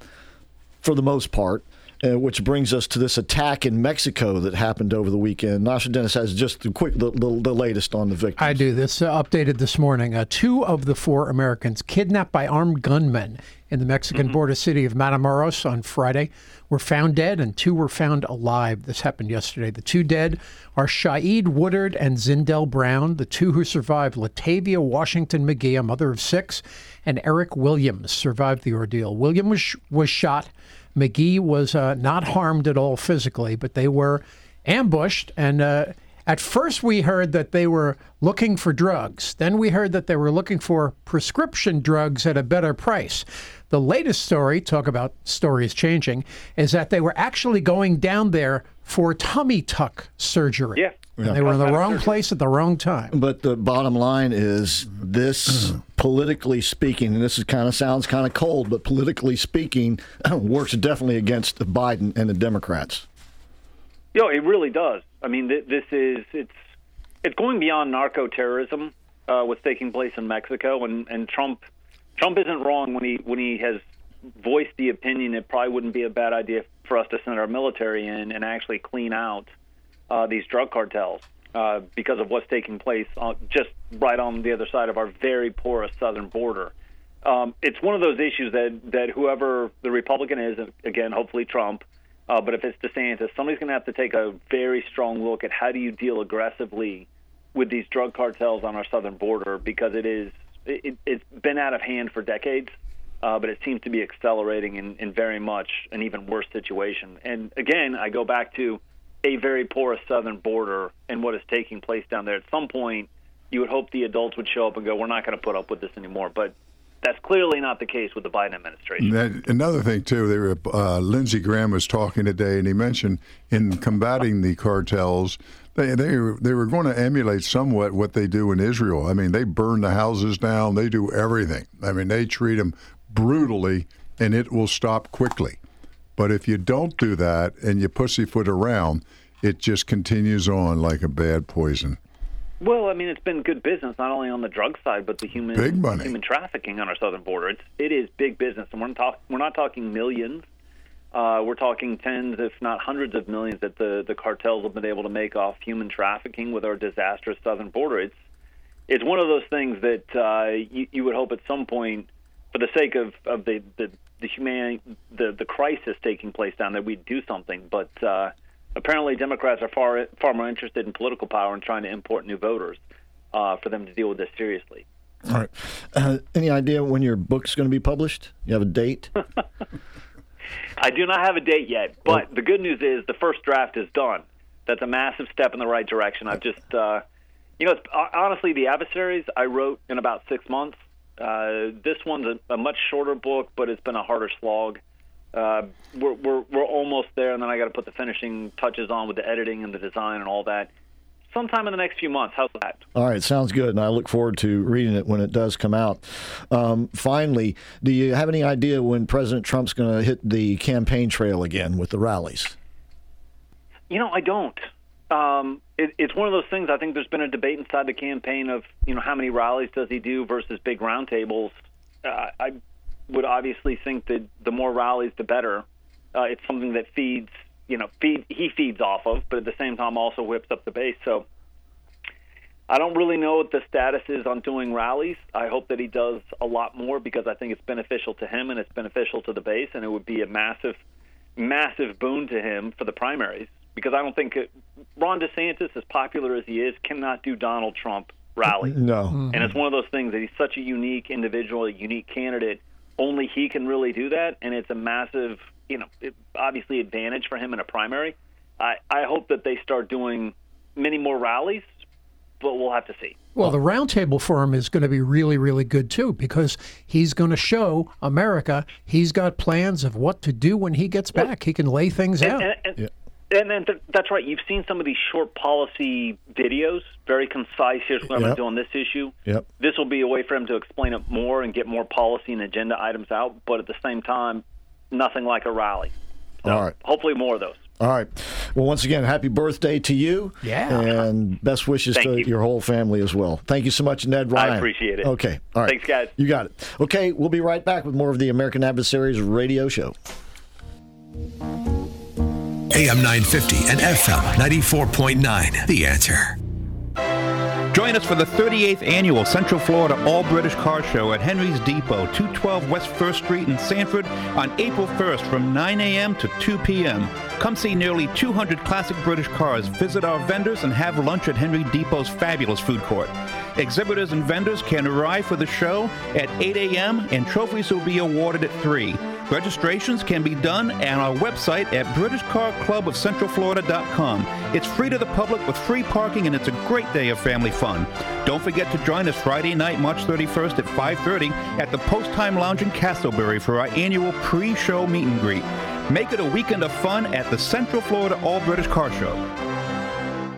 for the most part. Uh, which brings us to this attack in Mexico that happened over the weekend. Nasha Dennis has just the quick the, the, the latest on the victim. I do. This uh, updated this morning. Uh, two of the four Americans kidnapped by armed gunmen in the Mexican border city of Matamoros on Friday were found dead, and two were found alive. This happened yesterday. The two dead are Shaeed Woodard and Zindell Brown. The two who survived, Latavia Washington McGee, a mother of six, and Eric Williams, survived the ordeal. William was was shot. McGee was uh, not harmed at all physically, but they were ambushed. And uh, at first, we heard that they were looking for drugs. Then we heard that they were looking for prescription drugs at a better price. The latest story, talk about stories changing, is that they were actually going down there for tummy tuck surgery. Yeah. And they were in the wrong place at the wrong time. But the bottom line is this, politically speaking, and this is kind of sounds kind of cold, but politically speaking, *clears throat* works definitely against Biden and the Democrats. You know, it really does. I mean, th- this is it's it's going beyond narco terrorism. Uh, what's taking place in Mexico, and and Trump Trump isn't wrong when he when he has voiced the opinion it probably wouldn't be a bad idea for us to send our military in and actually clean out uh, these drug cartels uh, because of what's taking place on, just right on the other side of our very porous southern border. Um, it's one of those issues that that whoever the Republican is, again, hopefully Trump, uh, but if it's DeSantis, somebody's going to have to take a very strong look at how do you deal aggressively with these drug cartels on our southern border because it is it, it's been out of hand for decades, uh, but it seems to be accelerating in, in very much an even worse situation. And again, I go back to a very porous southern border and what is taking place down there. At some point, you would hope the adults would show up and go, "We're not going to put up with this anymore." But that's clearly not the case with the Biden administration. Another thing too, they were, uh, Lindsey Graham was talking today, and he mentioned in combating the cartels, they they were- they were going to emulate somewhat what they do in Israel. I mean, they burn the houses down, they do everything. I mean, they treat them brutally, and it will stop quickly. But if you don't do that and you pussyfoot around, it just continues on like a bad poison. Well, I mean, it's been good business not only on the drug side, but the human Big money. human trafficking on our southern border. It's it is big business, and we're not we're not talking millions. Uh, we're talking tens, if not hundreds of millions, that the the cartels have been able to make off human trafficking with our disastrous southern border. It's it's one of those things that uh, you, you would hope at some point, for the sake of, of the the the human the the crisis taking place down there, we'd do something. But uh, apparently, Democrats are far far more interested in political power and trying to import new voters uh, for them to deal with this seriously. All right. Uh, any idea when your book's going to be published? You have a date? *laughs* I do not have a date yet, but the good news is the first draft is done. That's a massive step in the right direction. I've just, uh, you know, it's, honestly, the adversaries I wrote in about six months. Uh, this one's a, a much shorter book, but it's been a harder slog. Uh, we're, we're we're almost there, and then I got to put the finishing touches on with the editing and the design and all that. Sometime in the next few months. How's that? All right, sounds good, and I look forward to reading it when it does come out. Um, finally, do you have any idea when President Trump's going to hit the campaign trail again with the rallies? You know, I don't. Um, it, it's one of those things. I think there's been a debate inside the campaign of you know how many rallies does he do versus big roundtables. Uh, I would obviously think that the more rallies, the better. Uh, it's something that feeds, you know, feed he feeds off of, but at the same time also whips up the base. So I don't really know what the status is on doing rallies. I hope that he does a lot more because I think it's beneficial to him and it's beneficial to the base, and it would be a massive, massive boon to him for the primaries. Because I don't think it, Ron DeSantis, as popular as he is, cannot do Donald Trump rallies. No. And it's one of those things that he's such a unique individual, a unique candidate. Only he can really do that, and it's a massive, you know, it, obviously advantage for him in a primary. I, I hope that they start doing many more rallies, but we'll have to see. Well, the roundtable forum is going to be really, really good too because he's going to show America he's got plans of what to do when he gets back. He can lay things out. And, and, and then th- that's right. You've seen some of these short policy videos, very concise. Here's what I'm going to do on this issue. Yep. This will be a way for him to explain it more and get more policy and agenda items out, but at the same time, nothing like a rally. All right. Hopefully, more of those. All right. Well, once again, happy birthday to you. Yeah. And best wishes Thank to you. your whole family as well. Thank you so much, Ned Ryan. I appreciate it. Okay. All right. Thanks, guys. You got it. Okay. We'll be right back with more of the American Adversaries radio show. AM 950 and FM 94.9. The answer. Join us for the 38th annual Central Florida All British Car Show at Henry's Depot, 212 West 1st Street in Sanford on April 1st from 9 a.m. to 2 p.m. Come see nearly 200 classic British cars, visit our vendors, and have lunch at Henry Depot's fabulous food court. Exhibitors and vendors can arrive for the show at 8 a.m. and trophies will be awarded at 3. Registrations can be done on our website at BritishCarClubOfCentralFlorida.com. It's free to the public with free parking and it's a great day of family fun. Don't forget to join us Friday night, March 31st at 5:30 at the Post Time Lounge in Casselberry for our annual pre-show meet and greet. Make it a weekend of fun at the Central Florida All British Car Show.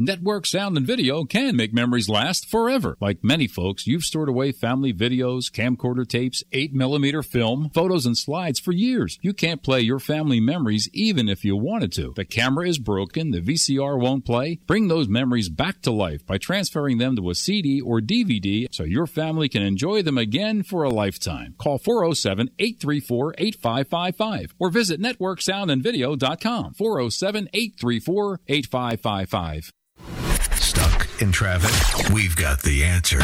Network sound and video can make memories last forever. Like many folks, you've stored away family videos, camcorder tapes, 8mm film, photos, and slides for years. You can't play your family memories even if you wanted to. The camera is broken, the VCR won't play. Bring those memories back to life by transferring them to a CD or DVD so your family can enjoy them again for a lifetime. Call 407 834 8555 or visit networksoundandvideo.com 407 834 8555. Stuck in traffic? We've got the answer.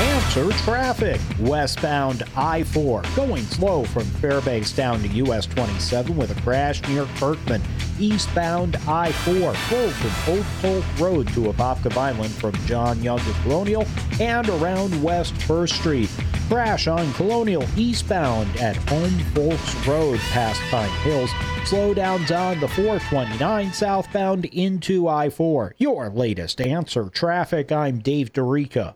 Answer traffic. Westbound I 4 going slow from Fairbanks down to US 27 with a crash near Kirkman. Eastbound I 4 full from Old Polk Road to Apopka Vineland from John Young to Colonial and around West 1st Street. Crash on Colonial eastbound at Home Folks Road past Pine Hills. Slowdowns on the 429 southbound into I 4. Your latest answer traffic. I'm Dave Dorica.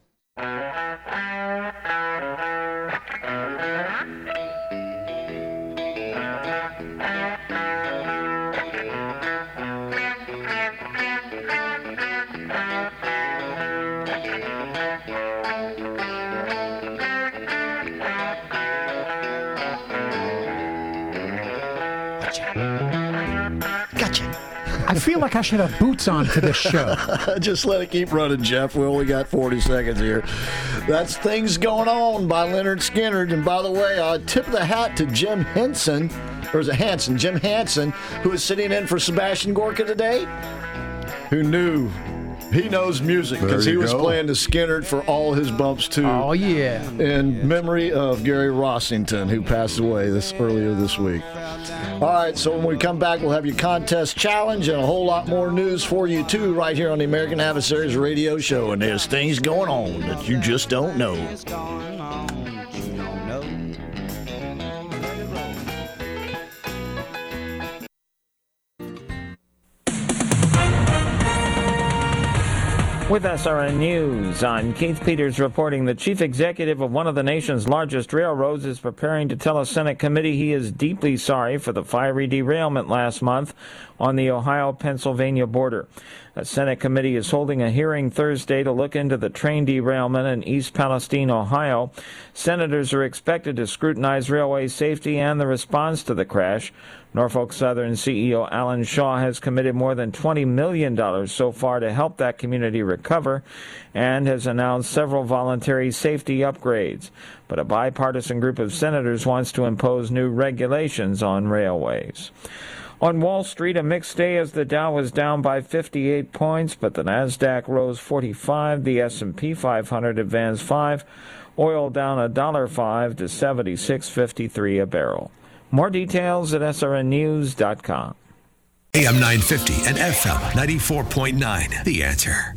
Gotcha. I feel like I should have boots on for this show. *laughs* Just let it keep running, Jeff. We only got 40 seconds here. That's Things Going On by Lynyrd Skynyrd. And by the way, I tip the hat to Jim Henson, or is it Hanson? Jim Hanson, who is sitting in for Sebastian Gorka today, who knew. He knows music because he you was go. playing the Skynyrd for all his bumps too. Oh yeah. In memory of Gary Rossington, who passed away this earlier this week. All right, so when we come back, we'll have your contest challenge and a whole lot more news for you too, right here on the American Adversaries Radio Show. And there's things going on that you just don't know. With SRN News, I'm Keith Peters reporting the chief executive of one of the nation's largest railroads is preparing to tell a Senate committee he is deeply sorry for the fiery derailment last month on the Ohio Pennsylvania border. A Senate committee is holding a hearing Thursday to look into the train derailment in East Palestine, Ohio. Senators are expected to scrutinize railway safety and the response to the crash. Norfolk Southern CEO Alan Shaw has committed more than $20 million so far to help that community recover and has announced several voluntary safety upgrades. But a bipartisan group of senators wants to impose new regulations on railways. On Wall Street, a mixed day as the Dow was down by 58 points, but the Nasdaq rose 45, the S&P 500 advanced 5, oil down a dollar 5 to 76.53 a barrel. More details at srnnews.com. AM 950 and FM 94.9. The answer.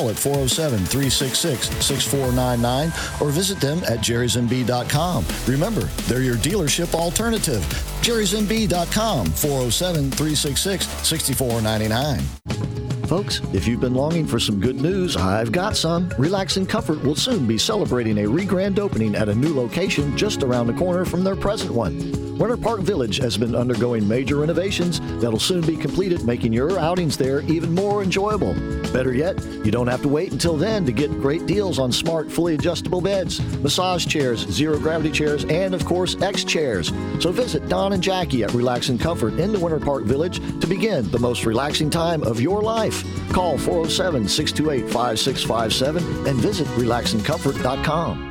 at 407 366 6499 or visit them at jerrysmb.com. Remember, they're your dealership alternative. jerrysmb.com 407 366 6499. Folks, if you've been longing for some good news, I've got some. Relax and Comfort will soon be celebrating a re-grand opening at a new location just around the corner from their present one. Winter Park Village has been undergoing major renovations that'll soon be completed, making your outings there even more enjoyable. Better yet, you don't have to wait until then to get great deals on smart, fully adjustable beds, massage chairs, zero gravity chairs, and of course, X chairs. So visit Don and Jackie at Relax and Comfort in the Winter Park Village to begin the most relaxing time of your life. Call 407 628 5657 and visit relaxandcomfort.com.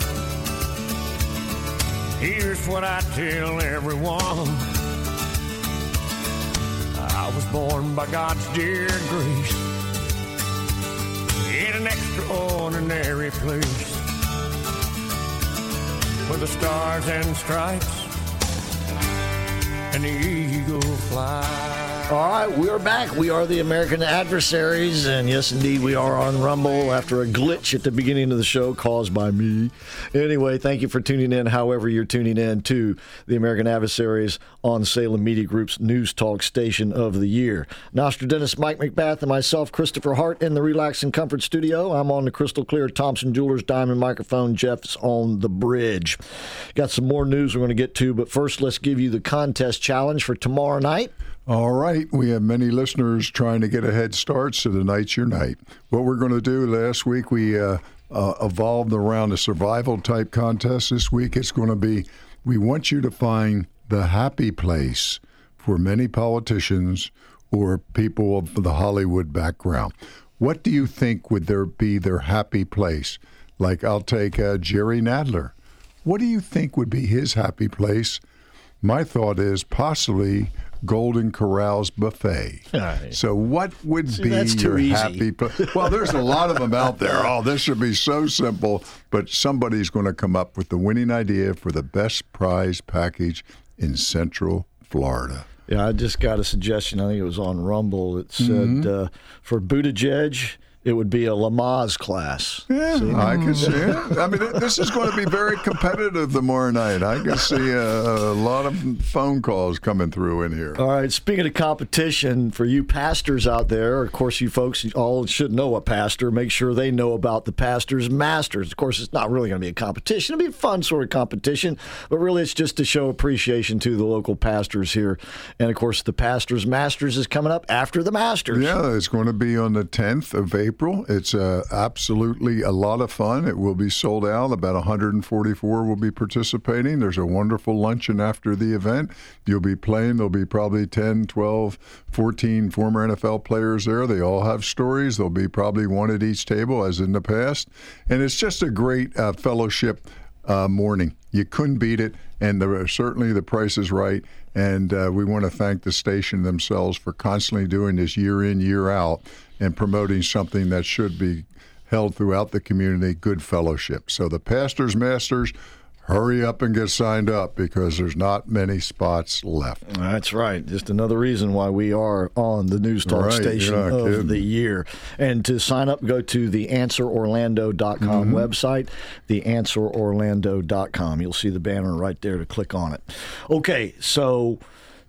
here's what I tell everyone. I was born by God's dear grace in an extraordinary place where the stars and stripes and the eagle fly. All right, we are back. We are the American Adversaries, and yes, indeed, we are on Rumble after a glitch at the beginning of the show caused by me. Anyway, thank you for tuning in, however, you're tuning in to the American Adversaries on Salem Media Group's News Talk Station of the Year. Nostradamus, Mike McBath, and myself, Christopher Hart, in the Relax and Comfort Studio. I'm on the crystal clear Thompson Jewelers Diamond microphone. Jeff's on the bridge. Got some more news we're going to get to, but first, let's give you the contest challenge for tomorrow night. All right. We have many listeners trying to get a head start, so tonight's your night. What we're going to do last week, we uh, uh, evolved around a survival type contest. This week, it's going to be we want you to find the happy place for many politicians or people of the Hollywood background. What do you think would there be their happy place? Like I'll take uh, Jerry Nadler. What do you think would be his happy place? My thought is possibly Golden Corral's buffet. Right. So, what would See, be that's your easy. happy? pla- well, there's a lot of them out there. Oh, this should be so simple, but somebody's going to come up with the winning idea for the best prize package in Central Florida. Yeah, I just got a suggestion. I think it was on Rumble. It said Mhm. uh, for Buttigieg, it would be a Lamaze class. Yeah, See? I can see it. I mean, this is going to be very competitive tomorrow night. I can see a, a lot of phone calls coming through in here. All right. Speaking of competition, for you pastors out there, of course, you folks all should know a pastor. Make sure they know about the Pastors Masters. Of course, it's not really going to be a competition. It'll be a fun sort of competition, but really, it's just to show appreciation to the local pastors here. And of course, the Pastors Masters is coming up after the Masters. Yeah, it's going to be on the 10th of April. It's uh, absolutely a lot of fun. It will be sold out. About 144 will be participating. There's a wonderful luncheon after the event. You'll be playing. There'll be probably 10, 12, 14 former NFL players there. They all have stories. There'll be probably one at each table, as in the past. And it's just a great uh, fellowship uh, morning. You couldn't beat it, and certainly the price is right. And uh, we want to thank the station themselves for constantly doing this year in, year out, and promoting something that should be held throughout the community good fellowship. So the pastors, masters, hurry up and get signed up because there's not many spots left. That's right. Just another reason why we are on the News Talk Right, station of kidding. the year. And to sign up, go to the answerorlando.com Mhm. website, the answerorlando.com. You'll see the banner right there to click on it. Okay, so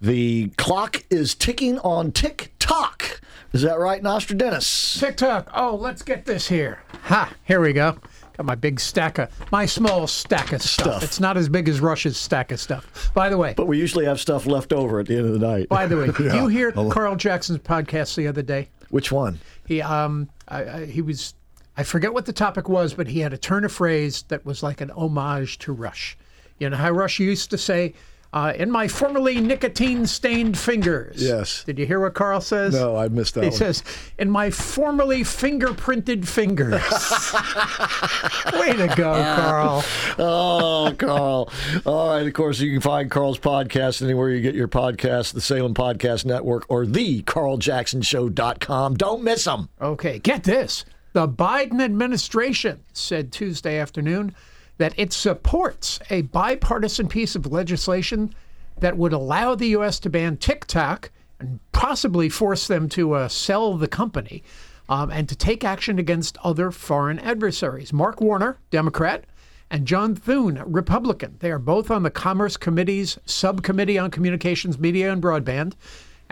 the clock is ticking on TikTok. Is that right, Nostradamus? TikTok. Oh, let's get this here. Ha! Here we go. Got my big stack of my small stack of stuff. Stuff. It's not as big as Russia's stack of stuff. By the way, But we usually have stuff left over at the end of the night. by the way, *laughs* Yeah. you hear Carl Jackson's podcast the other day? Which one? He um I, I, he was I forget what the topic was, but he had a turn of phrase that was like an homage to Rush. You know how Rush used to say, uh, "In my formerly nicotine-stained fingers." Yes. Did you hear what Carl says? No, I missed that He one. says, "In my formerly fingerprinted fingers." *laughs* Way to go, Carl. oh, Carl. All right. Of course, you can find Carl's podcast anywhere you get your podcast, the Salem Podcast Network, or the CarlJacksonShow.com. Don't miss them. Okay, get this. The Biden administration said Tuesday afternoon that it supports a bipartisan piece of legislation that would allow the U.S. to ban TikTok and possibly force them to uh, sell the company um, and to take action against other foreign adversaries. Mark Warner, Democrat, and John Thune, Republican. They are both on the Commerce Committee's Subcommittee on Communications, Media, and Broadband.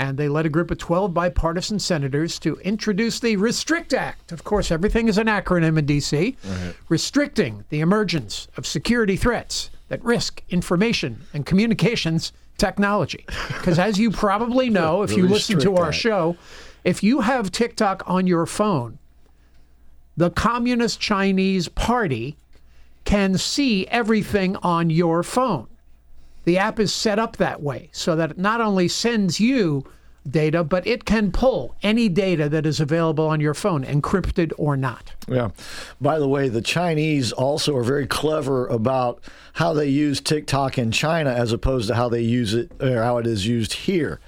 And they led a group of 12 bipartisan senators to introduce the Restrict Act. Of course, everything is an acronym in D.C. Restricting the emergence of security threats that risk information and communications technology. Because as you probably *laughs* know, if The you listen to our show, if you have TikTok on your phone, the Communist Chinese Party can see everything on your phone. The app is set up that way so that it not only sends you data, but it can pull any data that is available on your phone, encrypted or not. Yeah. By the way, the Chinese also are very clever about how they use TikTok in China as opposed to how they use it or how it is used here.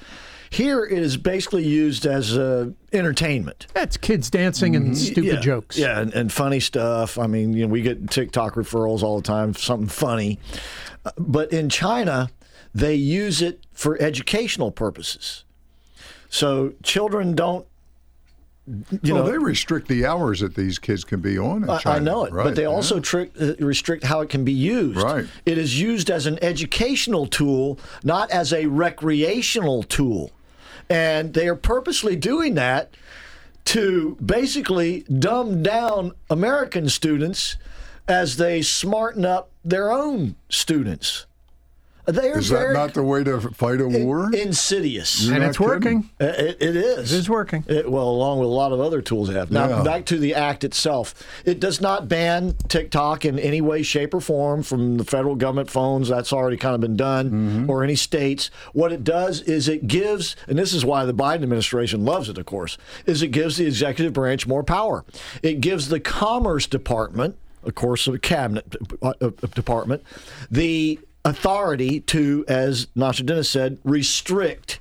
Here it is basically used as uh, entertainment. That's kids dancing and stupid Mm-hmm. yeah. jokes. Yeah, and, and funny stuff. I mean, you know, we get TikTok referrals all the time, something funny. But in China, they use it for educational purposes. So children don't. You well, know, they restrict the hours that these kids can be on. I- China, I know it, right, but they yeah. also trick, uh, restrict how it can be used. Right. It is used as an educational tool, not as a recreational tool. And they are purposely doing that to basically dumb down American students as they smarten up their own students. They are Is that very not the way to fight a war? insidious. You're and it's kidding. working. Uh, It, it is. It is working. It, well, along with a lot of other tools they have. Now, Yeah. back to the act itself. It does not ban TikTok in any way, shape, or form from the federal government phones. That's already kind of been done, Mm-hmm. or any states. What it does is it gives, and this is why the Biden administration loves it, of course, is it gives the executive branch more power. It gives the Commerce Department, of course, the cabinet uh, uh, department, the authority to, as Nostradamus said, restrict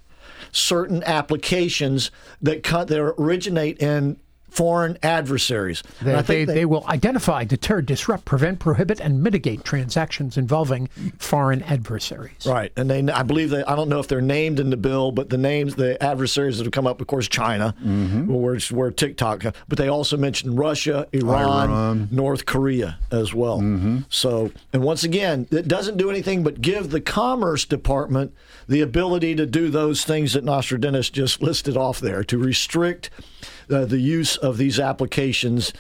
certain applications that that originate in foreign adversaries. And They, they, they will identify, deter, disrupt, prevent, prohibit, and mitigate transactions involving foreign adversaries. Right, and they, I believe they, I don't know if they're named in the bill, but the names, the adversaries that have come up, of course, China, mm-hmm. where, where TikTok, but they also mentioned Russia, Iran, Iran. North Korea as well. Mm-hmm. So, and once again, it doesn't do anything but give the Commerce Department the ability to do those things that Nostradamus just *laughs* listed off there to restrict uh, the use of these applications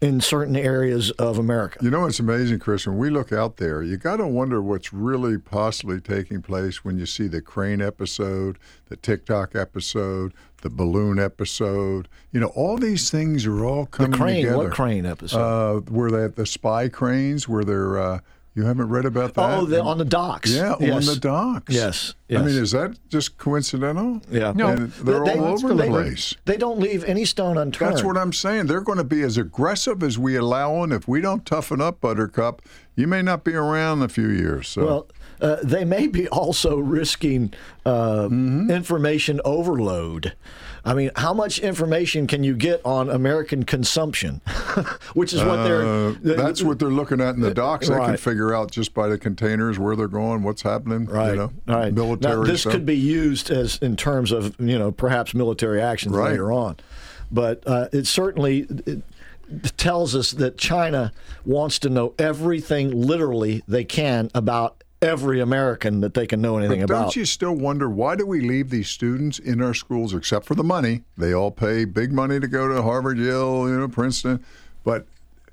in certain areas of America. You know, it's amazing, Chris. When we look out there, you got to wonder what's really possibly taking place when you see the crane episode, the TikTok episode, the balloon episode. You know, all these things are all coming together. the crane, together. what crane episode? Uh, where they the spy cranes, where they're. Uh, you haven't read about that? Oh, the, on the docks. Yeah, Yes. on the docks. Yes, I mean, is that just coincidental? Yeah. No, and they're They- all over the they- place. They don't leave any stone unturned. That's what I'm saying. They're going to be as aggressive as we allow them. If we don't toughen up, Buttercup, you may not be around in a few years. So. Well, uh, they may be also risking uh, Mm-hmm. information overload. I mean, how much information can you get on American consumption? *laughs* Which is what Uh, they're. that's what they're looking at in the docks. They can figure out just by the containers where they're going, what's happening. Right. You know, right. military Now, this could be used as in terms of you know perhaps military actions Right. later on, but uh, it certainly it tells us that China wants to know everything literally they can about every American that they can know anything But don't about. you still wonder why do we leave these students in our schools except for the money? They all pay big money to go to Harvard, Yale, you know, Princeton. But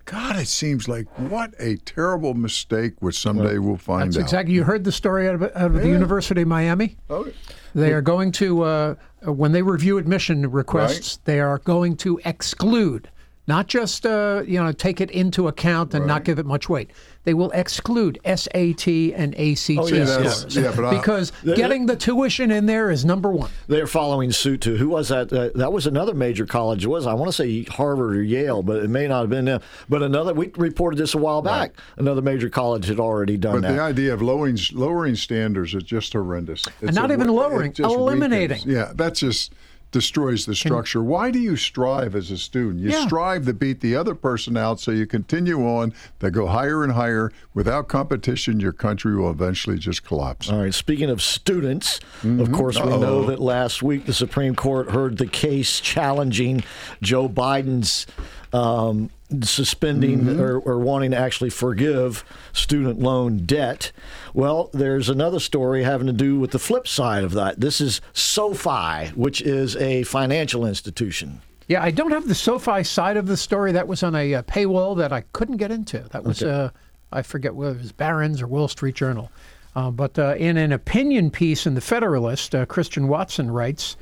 God, it seems like what a terrible mistake which someday we'll find That's out. exactly. You heard the story out of, out of the University of Miami. Oh, They are going to, uh, when they review admission requests, they are going to exclude, not just uh, you know take it into account and not give it much weight. They will exclude SAT and ACT Oh, yes, scores yes. Yeah, but I- because getting the tuition in there is number one. They're following suit too. Who was that? Uh, that was another major college. It was I want to say Harvard or Yale, but it may not have been them. But another, we reported this a while back. Another major college had already done But that. But the idea of lowering lowering standards is just horrendous. And not a- even lowering, just eliminating. weakens. Yeah, that's just destroys the structure. Why do you strive as a student? You Yeah. strive to beat the other person out, so you continue on. They go higher and higher. Without competition, your country will eventually just collapse. All right. Speaking of students, of Mhm. course, we know that last week the Supreme Court heard the case challenging Joe Biden's um, suspending Mm-hmm. or, or wanting to actually forgive student loan debt. Well, there's another story having to do with the flip side of that. This is SoFi, which is a financial institution. Yeah, I don't have the SoFi side of the story. That was on a, uh paywall that I couldn't get into. That was, Okay. uh, I forget whether it was Barron's or Wall Street Journal. Uh, but uh, in an opinion piece in the Federalist, uh, Christian Watson writes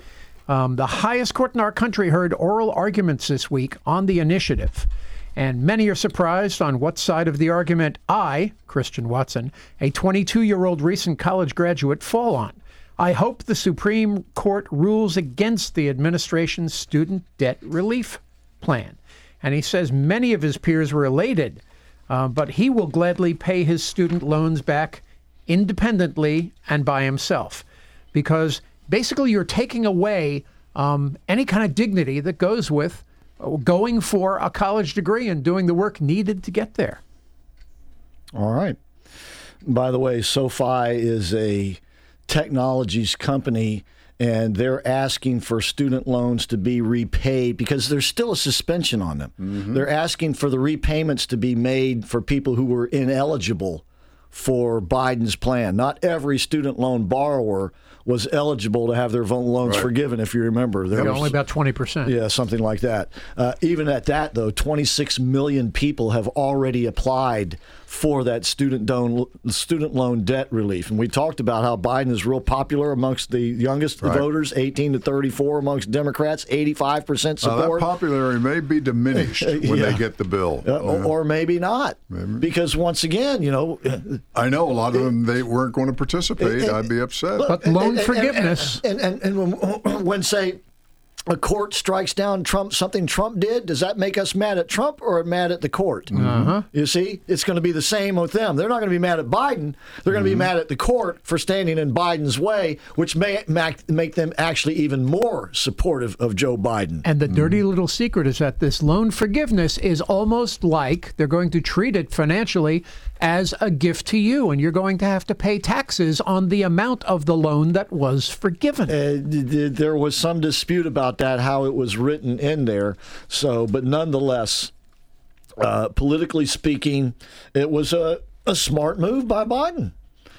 um, The highest court in our country heard oral arguments this week on the initiative. And many are surprised on what side of the argument I, Christian Watson, a 22 year old recent college graduate, fall on. I hope the Supreme Court rules against the administration's student debt relief plan. And he says many of his peers were elated, uh, but he will gladly pay his student loans back independently and by himself. Because basically, you're taking away um, any kind of dignity that goes with uh, going for a college degree and doing the work needed to get there. All right. By the way, SoFi is a technologies company, and they're asking for student loans to be repaid because there's still a suspension on them. They're asking for the repayments to be made for people who were ineligible for Biden's plan. Not every student loan borrower was eligible to have their vo- loans Right. forgiven, if you remember. There Yeah, was- only about 20%. yeah, something like that. Uh, even at that, though, 26 million people have already applied for that student loan student loan debt relief. And we talked about how Biden is real popular amongst the youngest Right. voters, 18 to 34 amongst Democrats, 85% Now, that support. popularity may be diminished *laughs* when Yeah. they get the bill. Uh, or, or maybe not, because once again, you know, *laughs* I know a lot of them they weren't going to participate. I'd be upset. and- and- and- And, and, and when, *clears throat* when say a court strikes down Trump something Trump did, does that make us mad at Trump or mad at the court? Mm-hmm. Uh-huh. You see, it's going to be the same with them. They're not going to be mad at Biden. They're going to be mm-hmm. mad at the court for standing in Biden's way, which may make, make them actually even more supportive of Joe Biden. And the mm. dirty little secret is that this loan forgiveness is almost like they're going to treat it financially as a gift to you, and you're going to have to pay taxes on the amount of the loan that was forgiven. Uh, th- th- there was some dispute about that, how it was written in there. So, but nonetheless, uh, politically speaking, it was a, a smart move by Biden.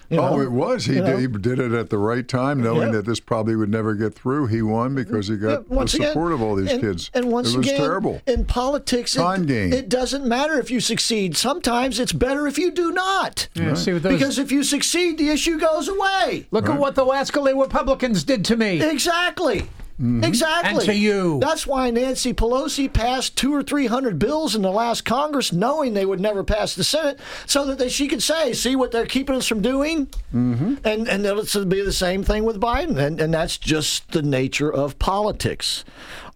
You oh, it was. He You did, he did it at the right time, knowing Yeah. that this probably would never get through. He won because he got the once again, support of all these and, kids. And once it was again, terrible. in politics, Time it, game. it doesn't matter if you succeed. Sometimes it's better if you do not. Yeah, see what those- because if you succeed, the issue goes away. Look at what the Wascally Republicans did to me. Exactly. Exactly. And to you. That's why Nancy Pelosi passed two or three hundred bills in the last Congress, knowing they would never pass the Senate, so that they, she could say, "See what they're keeping us from doing." Mm-hmm. And and it'll be the same thing with Biden, and and that's just the nature of politics.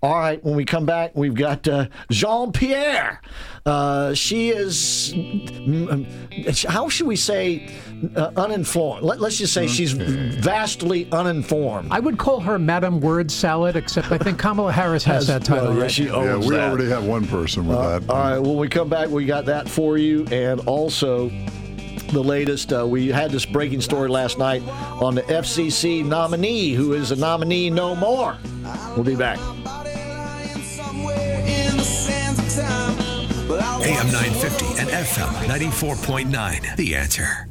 All right, when we come back, we've got uh, Jean Pierre. Uh, she is, mm, mm, how should we say, uh, uninformed? Let, us just say she's vastly uninformed. I would call her Madam Word Salad, except I think Kamala Harris has, that title. well, yeah, right? she yeah, we that. already have one person with Uh, that. All right, when we come back, we got that for you, and also the latest. Uh, we had this breaking story last night on the FCC nominee, who is a nominee no more. We'll be back. AM 950 and FM 94.9. The answer.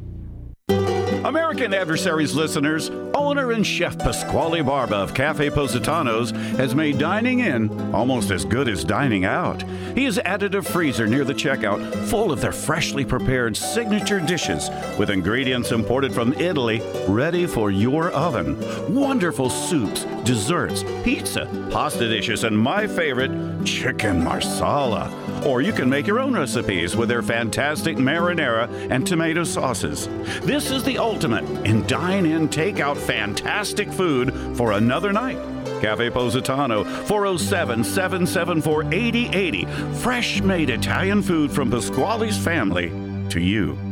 American Adversaries listeners, owner and chef Pasquale Barba of Cafe Positanos has made dining in almost as good as dining out. He has added a freezer near the checkout full of their freshly prepared signature dishes with ingredients imported from Italy ready for your oven. Wonderful soups, desserts, pizza, pasta dishes, and my favorite, chicken marsala. Or you can make your own recipes with their fantastic marinara and tomato sauces. This is the ultimate in dine in, take out fantastic food for another night. Cafe Positano, 407 774 8080. Fresh made Italian food from Pasquale's family to you.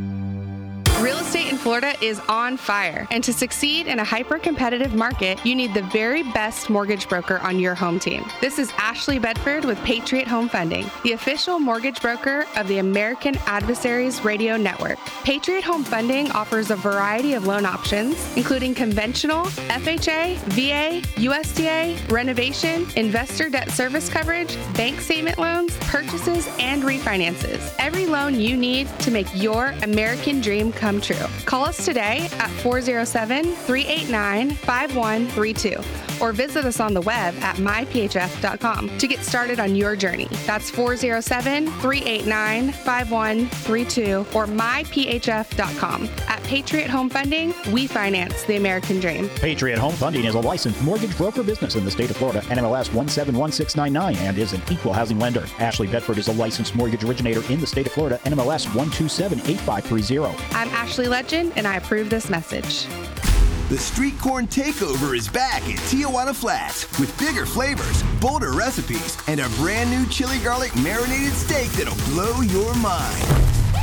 Florida is on fire, and to succeed in a hyper competitive market, you need the very best mortgage broker on your home team. This is Ashley Bedford with Patriot Home Funding, the official mortgage broker of the American Adversaries Radio Network. Patriot Home Funding offers a variety of loan options, including conventional, FHA, VA, USDA, renovation, investor debt service coverage, bank statement loans, purchases, and refinances. Every loan you need to make your American dream come true. Call us today at 407 389 5132 or visit us on the web at myphf.com to get started on your journey. That's 407 389 5132 or myphf.com. At Patriot Home Funding, we finance the American dream. Patriot Home Funding is a licensed mortgage broker business in the state of Florida, NMLS 171699, and is an equal housing lender. Ashley Bedford is a licensed mortgage originator in the state of Florida, NMLS 1278530. I'm Ashley Legend, and I approve this message. The Street Corn Takeover is back at Tijuana Flats with bigger flavors, bolder recipes, and a brand new chili garlic marinated steak that'll blow your mind.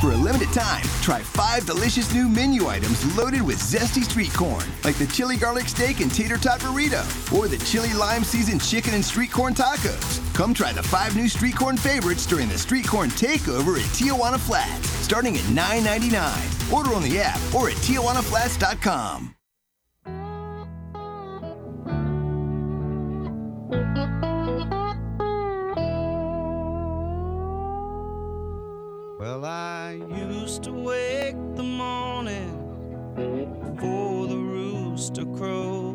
For a limited time, try five delicious new menu items loaded with zesty street corn, like the chili garlic steak and tater tot burrito, or the chili lime seasoned chicken and street corn tacos. Come try the five new street corn favorites during the Street Corn Takeover at Tijuana Flats, starting at $9.99. Order on the app or at tijuanaflats.com. I used to wake the morning for the rooster crow,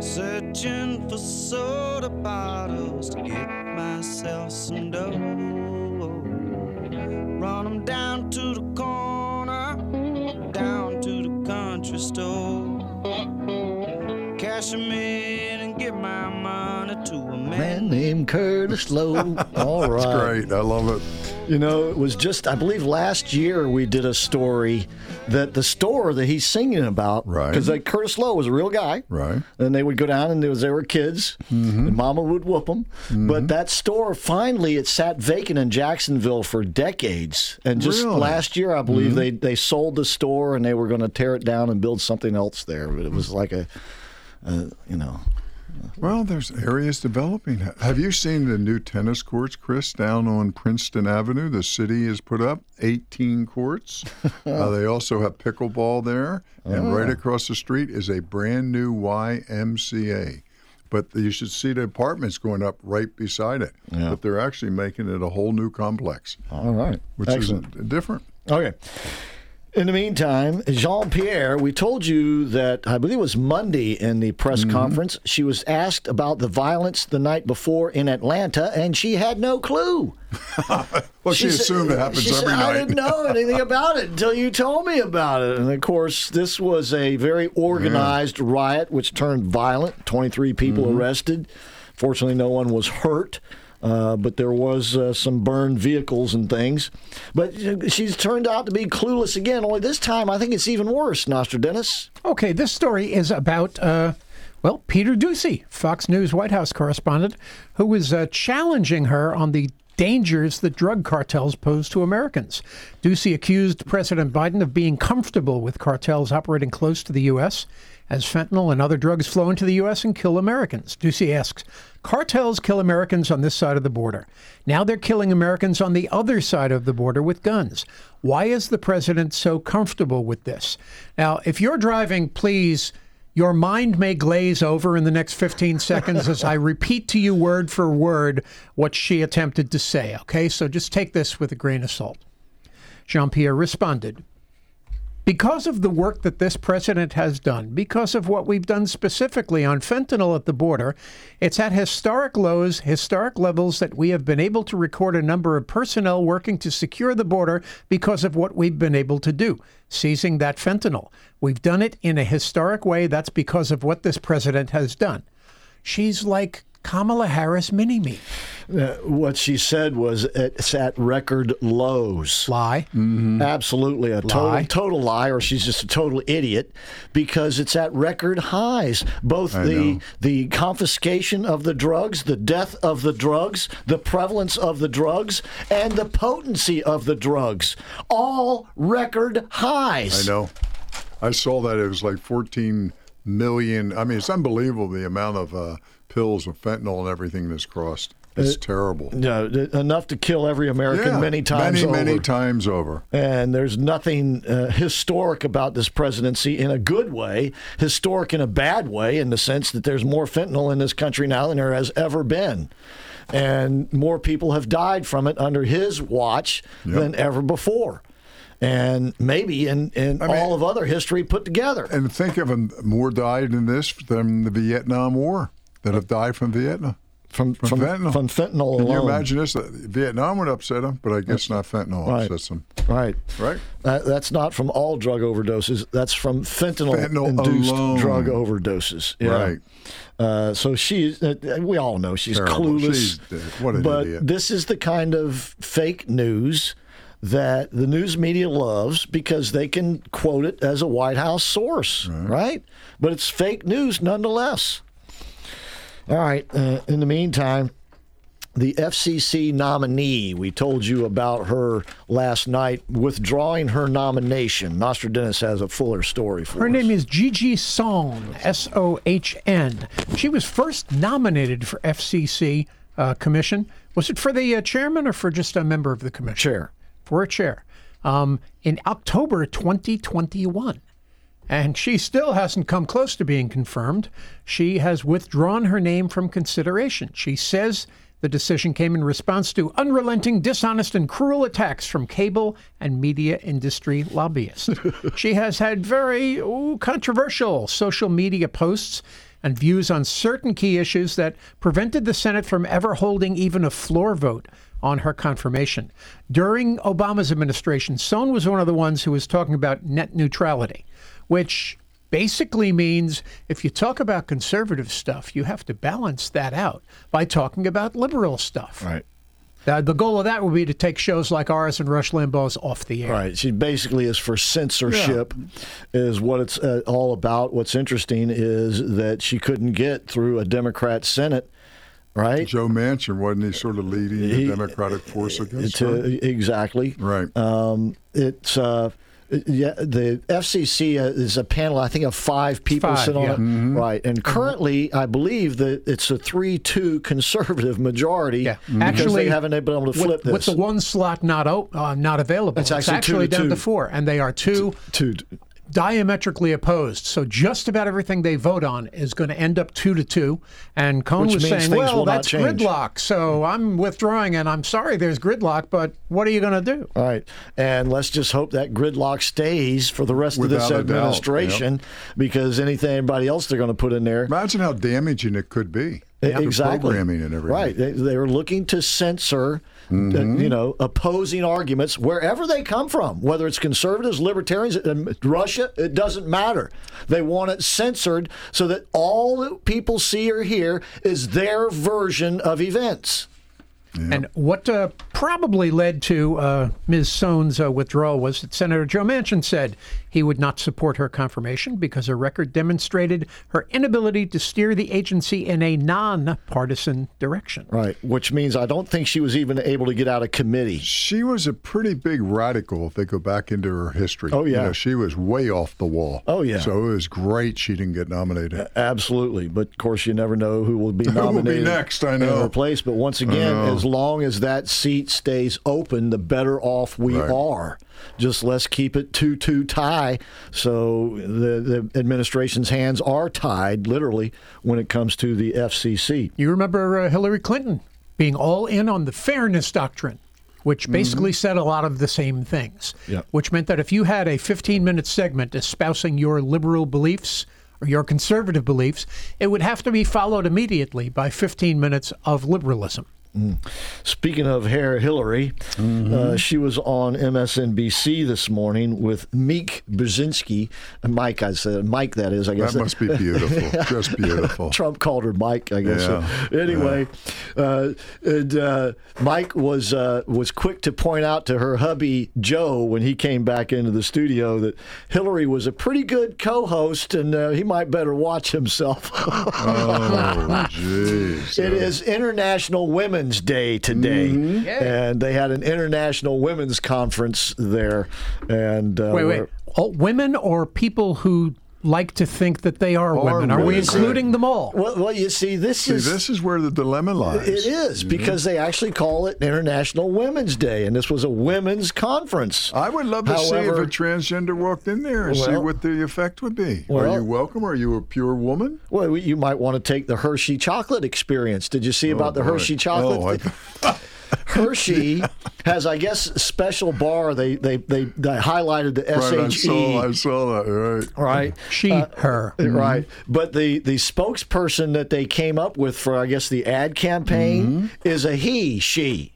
searching for soda bottles to get myself some dough. Run 'em down to the corner, down to the country store, cash 'em in man. Named Curtis Lowe. *laughs* All right. That's great. I love it. You know, it was just, I believe last year we did a story that the store that he's singing about, Right. Because like Curtis Lowe was a real guy, Right. And they would go down and there was, they were kids, and Mama would whoop them. But that store finally it sat vacant in Jacksonville for decades, and just Really? last year I believe they they sold the store and they were going to tear it down and build something else there. But it was like a, uh, you know. Well, there's areas developing. Have you seen the new tennis courts, Chris, down on Princeton Avenue? The city has put up 18 courts. *laughs* uh, they also have pickleball there, and right Oh. across the street is a brand new YMCA. But you should see the apartments going up right beside it. Yeah. But they're actually making it a whole new complex, All right, which Excellent. is different. Okay. In the meantime, Jean Pierre, we told you that I believe it was Monday in the press Mm-hmm. conference. She was asked about the violence the night before in Atlanta, and she had no clue. *laughs* Well, she, said- assumed it happens she every said, night. I didn't know anything *laughs* about it until you told me about it. And of course, this was a very organized riot which turned violent. 23 people Mm-hmm. arrested. Fortunately, no one was hurt. Uh, but there was uh, some burned vehicles and things. But she's turned out to be clueless again. Only this time, I think it's even worse, Nostradamus. Okay, this story is about, uh, well, Peter Doocy, Fox News White House correspondent, who was uh, challenging her on the dangers that drug cartels pose to Americans. Doocy accused President Biden of being comfortable with cartels operating close to the U.S. as fentanyl and other drugs flow into the U.S. and kill Americans. Doocy asks, Cartels kill Americans on this side of the border. Now they're killing Americans on the other side of the border with guns. Why is the president so comfortable with this? Now, if you're driving, please, your mind may glaze over in the next 15 *laughs* seconds as I repeat to you word for word what she attempted to say, okay? So just take this with a grain of salt. Jean Pierre responded because of the work that this president has done, because of what we've done specifically on fentanyl at the border, it's at historic lows, historic levels that we have been able to record a number of personnel working to secure the border because of what we've been able to do, seizing that fentanyl. We've done it in a historic way. That's because of what this president has done. She's like Kamala Harris mini me. Uh, what she said was it's at record lows. Lie. Absolutely a total, Lie. total lie, or she's just a total idiot because it's at record highs. Both I the know. the confiscation of the drugs, the death of the drugs, the prevalence of the drugs, and the potency of the drugs, all record highs. I know. I saw that it was like 14 million. I mean, it's unbelievable the amount of uh, pills of fentanyl and everything that's crossed. It's terrible. No, enough to kill every American Yeah, many times many, over. many times over. And there's nothing uh, historic about this presidency in a good way, historic in a bad way, in the sense that there's more fentanyl in this country now than there has ever been. And more people have died from it under his watch than ever before. And maybe in, in all of other history put together. And think of them more died in this than the Vietnam War that have died from Vietnam. From, from, fentanyl. From fentanyl Can you imagine this? Vietnam would upset them, but I guess not fentanyl Right. upsets them. Right. Right. That, that's not from all drug overdoses. That's from fentanyl, Fentanyl induced alone. drug overdoses. Yeah. Right. Uh, so she's. Uh, we all know she's Terrible. clueless. She's- uh, what an but idiot. this is the kind of fake news that the news media loves because they can quote it as a White House source, right? But it's fake news nonetheless. All right. Uh, in the meantime, the FCC nominee, we told you about her last night withdrawing her nomination. Nostradamus has a fuller story for Her us. name is Gigi Sohn, S O H N. She was first nominated for FCC uh, commission. Was it for the uh, chairman or for just a member of the commission? Chair. For a chair. Um, in October 2021. And she still hasn't come close to being confirmed. She has withdrawn her name from consideration. She says the decision came in response to unrelenting, dishonest, and cruel attacks from cable and media industry lobbyists. *laughs* she has had very ooh, controversial social media posts and views on certain key issues that prevented the Senate from ever holding even a floor vote on her confirmation. During Obama's administration, Sohn was one of the ones who was talking about net neutrality, which basically means if you talk about conservative stuff, you have to balance that out by talking about liberal stuff. Right. Uh, the goal of that would be to take shows like ours and Rush Limbaugh's off the air. Right. She basically is for censorship, is what it's uh, all about. What's interesting is that she couldn't get through a Democrat Senate. Right, Joe Manchin wasn't he sort of leading the He- Democratic force against to, her? exactly. Right. Um, it's uh, yeah. The FCC is a panel. I think of five people Five, sit on yeah. it. Mm-hmm. Right. And currently, I believe that it's a three-two *laughs* conservative majority. Yeah. Because Actually, they haven't been able to flip with, this. with the one slot not op- uh, not available, It's it's actually actually, two to down two. to four, and they are two, two diametrically opposed. So just about everything they vote on is going to end up two to two. And Sohn Which was saying, "Well, will that's gridlock, so I'm withdrawing, and I'm sorry, there's gridlock, but what are you going to do?" All right. And let's just hope that gridlock stays for the rest of this Without a doubt, administration because anything anybody else they're going to put in there. Imagine how damaging it could be. Exactly. programming and everything. Right. They, they were looking to censor, uh, Mm-hmm. you know, opposing arguments wherever they come from, whether it's conservatives, libertarians, um, Russia, it doesn't matter. They want it censored so that all that people see or hear is their version of events. And what uh, probably led to uh, Ms. Sohn's uh, withdrawal was that Senator Joe Manchin said he would not support her confirmation because her record demonstrated her inability to steer the agency in a non-partisan direction. Right. Which means I don't think she was even able to get out of committee. She was a pretty big radical if they go back into her history. Oh, You yeah. know, she was way off the wall. Oh, yeah. So it was great she didn't get nominated. Absolutely, but of course you never know who will be *laughs* Who will be nominated next, I in know. her place. But once again, as long as that seat stays open, the better off we Right. are. Just let's keep it two-two tie, so the the administration's hands are tied, literally, when it comes to the FCC. You remember uh, Hillary Clinton being all in on the fairness doctrine, which basically said a lot of the same things. Yeah. Which meant that if you had a 15 minute segment espousing your liberal beliefs or your conservative beliefs, it would have to be followed immediately by 15 minutes of liberalism. Speaking of hair, Hillary, Mm-hmm. uh, she was on MSNBC this morning with Meek Brzezinski. Mike, I said Mike. That is, I guess That must be beautiful. *laughs* Just beautiful. Trump called her Mike, I guess. Yeah. Anyway, uh, and uh, Mike was uh, was quick to point out to her hubby Joe when he came back into the studio that Hillary was a pretty good co-host, and uh, he might better watch himself. Oh, *laughs* jeez. It is International Women's Day today, Mm-hmm. and they had an International Women's Conference there. And uh, wait, wait. where- All women or people who like to think that they are, women? Are we women. including them all? Well, well, you see, this See, is this is where the dilemma lies. It is mm-hmm. because they actually call it International Women's Day, and this was a women's conference. I would love to see if a transgender walked in there and see what the effect would be. Well- Are you welcome? Are you a pure woman? Well, you might want to take the Hershey chocolate experience. Did you see oh, about the boy. Hershey chocolate? Oh, *laughs* Hershey *laughs* has, I guess, a special bar. They they they, they highlighted the Right, I saw, saw that. Right. Right. She, uh, her. Right. Mm-hmm. But the, the spokesperson that they came up with for, I guess, the ad campaign mm-hmm. is a he, she.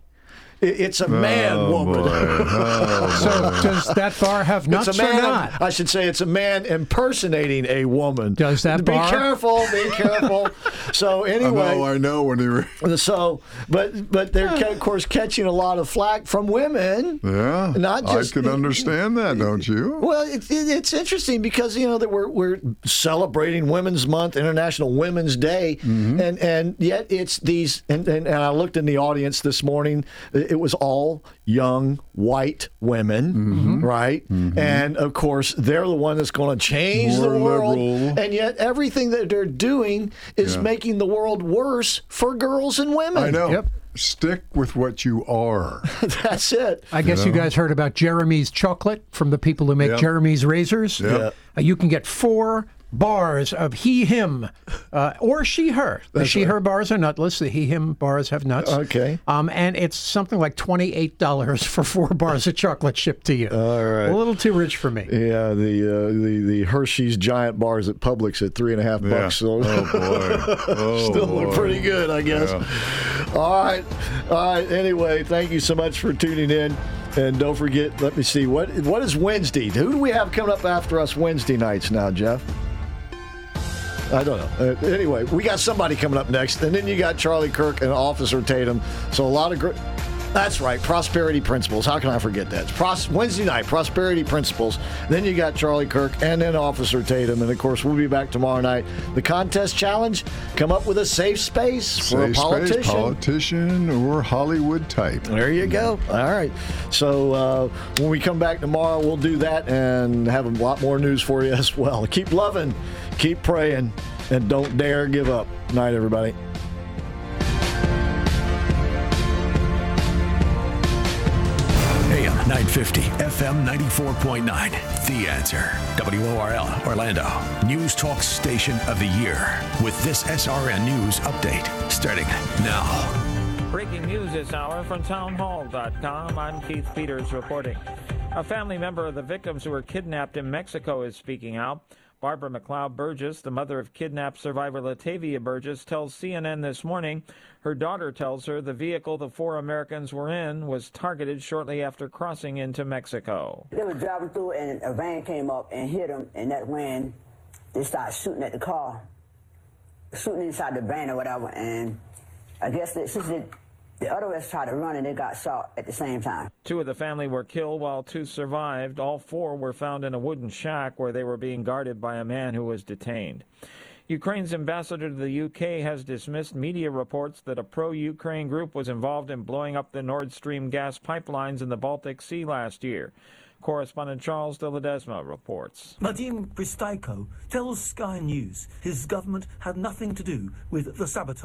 I- It's a man Oh, woman. boy. *laughs* Oh, So does that bar have nuts It's a man. or not? I should say it's a man impersonating a woman. Does that Be bar? careful. Be *laughs* careful. so anyway, know, I know when he. Re- so but but they're of course catching a lot of flack from women. yeah. Not just- I can understand that, don't you? Well, it, it, it's interesting because you know that we're we're celebrating Women's Month, International Women's Day, Mm-hmm. and and yet it's these. And, and, and I looked in the audience this morning. It was all young white women, Mm-hmm. right? And of course, they're the one that's going to change the world. liberal. And yet, everything that they're doing is Yeah. making the world worse for girls and women. I know. Yep. Stick with what you are. *laughs* that's it. I guess you, know? guys heard about Jeremy's chocolate from the people who make Yep. Jeremy's razors. Yep. Uh, you can get four bars of he him uh, or she her. The she her bars are nutless. The he him bars have nuts. Okay. Um, and it's something like twenty eight dollars *laughs* for four bars of chocolate shipped to you. All right. A little too rich for me. Yeah, the uh, the the Hershey's giant bars at Publix at three and a half Yeah. bucks. So Oh boy. *laughs* Oh, still boy. look pretty good, I guess. All right, all right. Anyway, thank you so much for tuning in, and don't forget. Let me see what what is Wednesday. Who do we have coming up after us Wednesday nights now, Jeff? I don't know. Uh, anyway, we got somebody coming up next, and then you got Charlie Kirk and Officer Tatum. So a lot of great. That's right, Prosperity Principles. How can I forget that? It's Pros- Wednesday night, Prosperity Principles. Then you got Charlie Kirk and then Officer Tatum. And of course, we'll be back tomorrow night. The contest challenge come up with a safe space for Safe a politician. Space, politician or Hollywood type. There you go. All right. So uh, when we come back tomorrow, we'll do that and have a lot more news for you as well. Keep loving, keep praying, and don't dare give up. Night, everybody. AM 950, FM 94.9. The answer. WORL, Orlando. News Talk Station of the Year. With this SRN News update starting now. Breaking news this hour from townhall.com. I'm Keith Peters reporting. A family member of the victims who were kidnapped in Mexico is speaking out. Barbara McLeod Burgess, the mother of kidnapped survivor Latavia Burgess, tells CNN this morning her daughter tells her the vehicle the four Americans were in was targeted shortly after crossing into Mexico. They were driving through and a van came up and hit them, and that's when they started shooting at the car, shooting inside the van or whatever. And I guess that since they, the other ones tried to run and they got shot at the same time. Two of the family were killed while two survived. All four were found in a wooden shack where they were being guarded by a man who was detained. Ukraine's ambassador to the UK has dismissed media reports that a pro Ukraine group was involved in blowing up the Nord Stream gas pipelines in the Baltic Sea last year. Correspondent Charles de Ledesma reports. Vadim Pristaiko tells Sky News his government had nothing to do with the sabotage.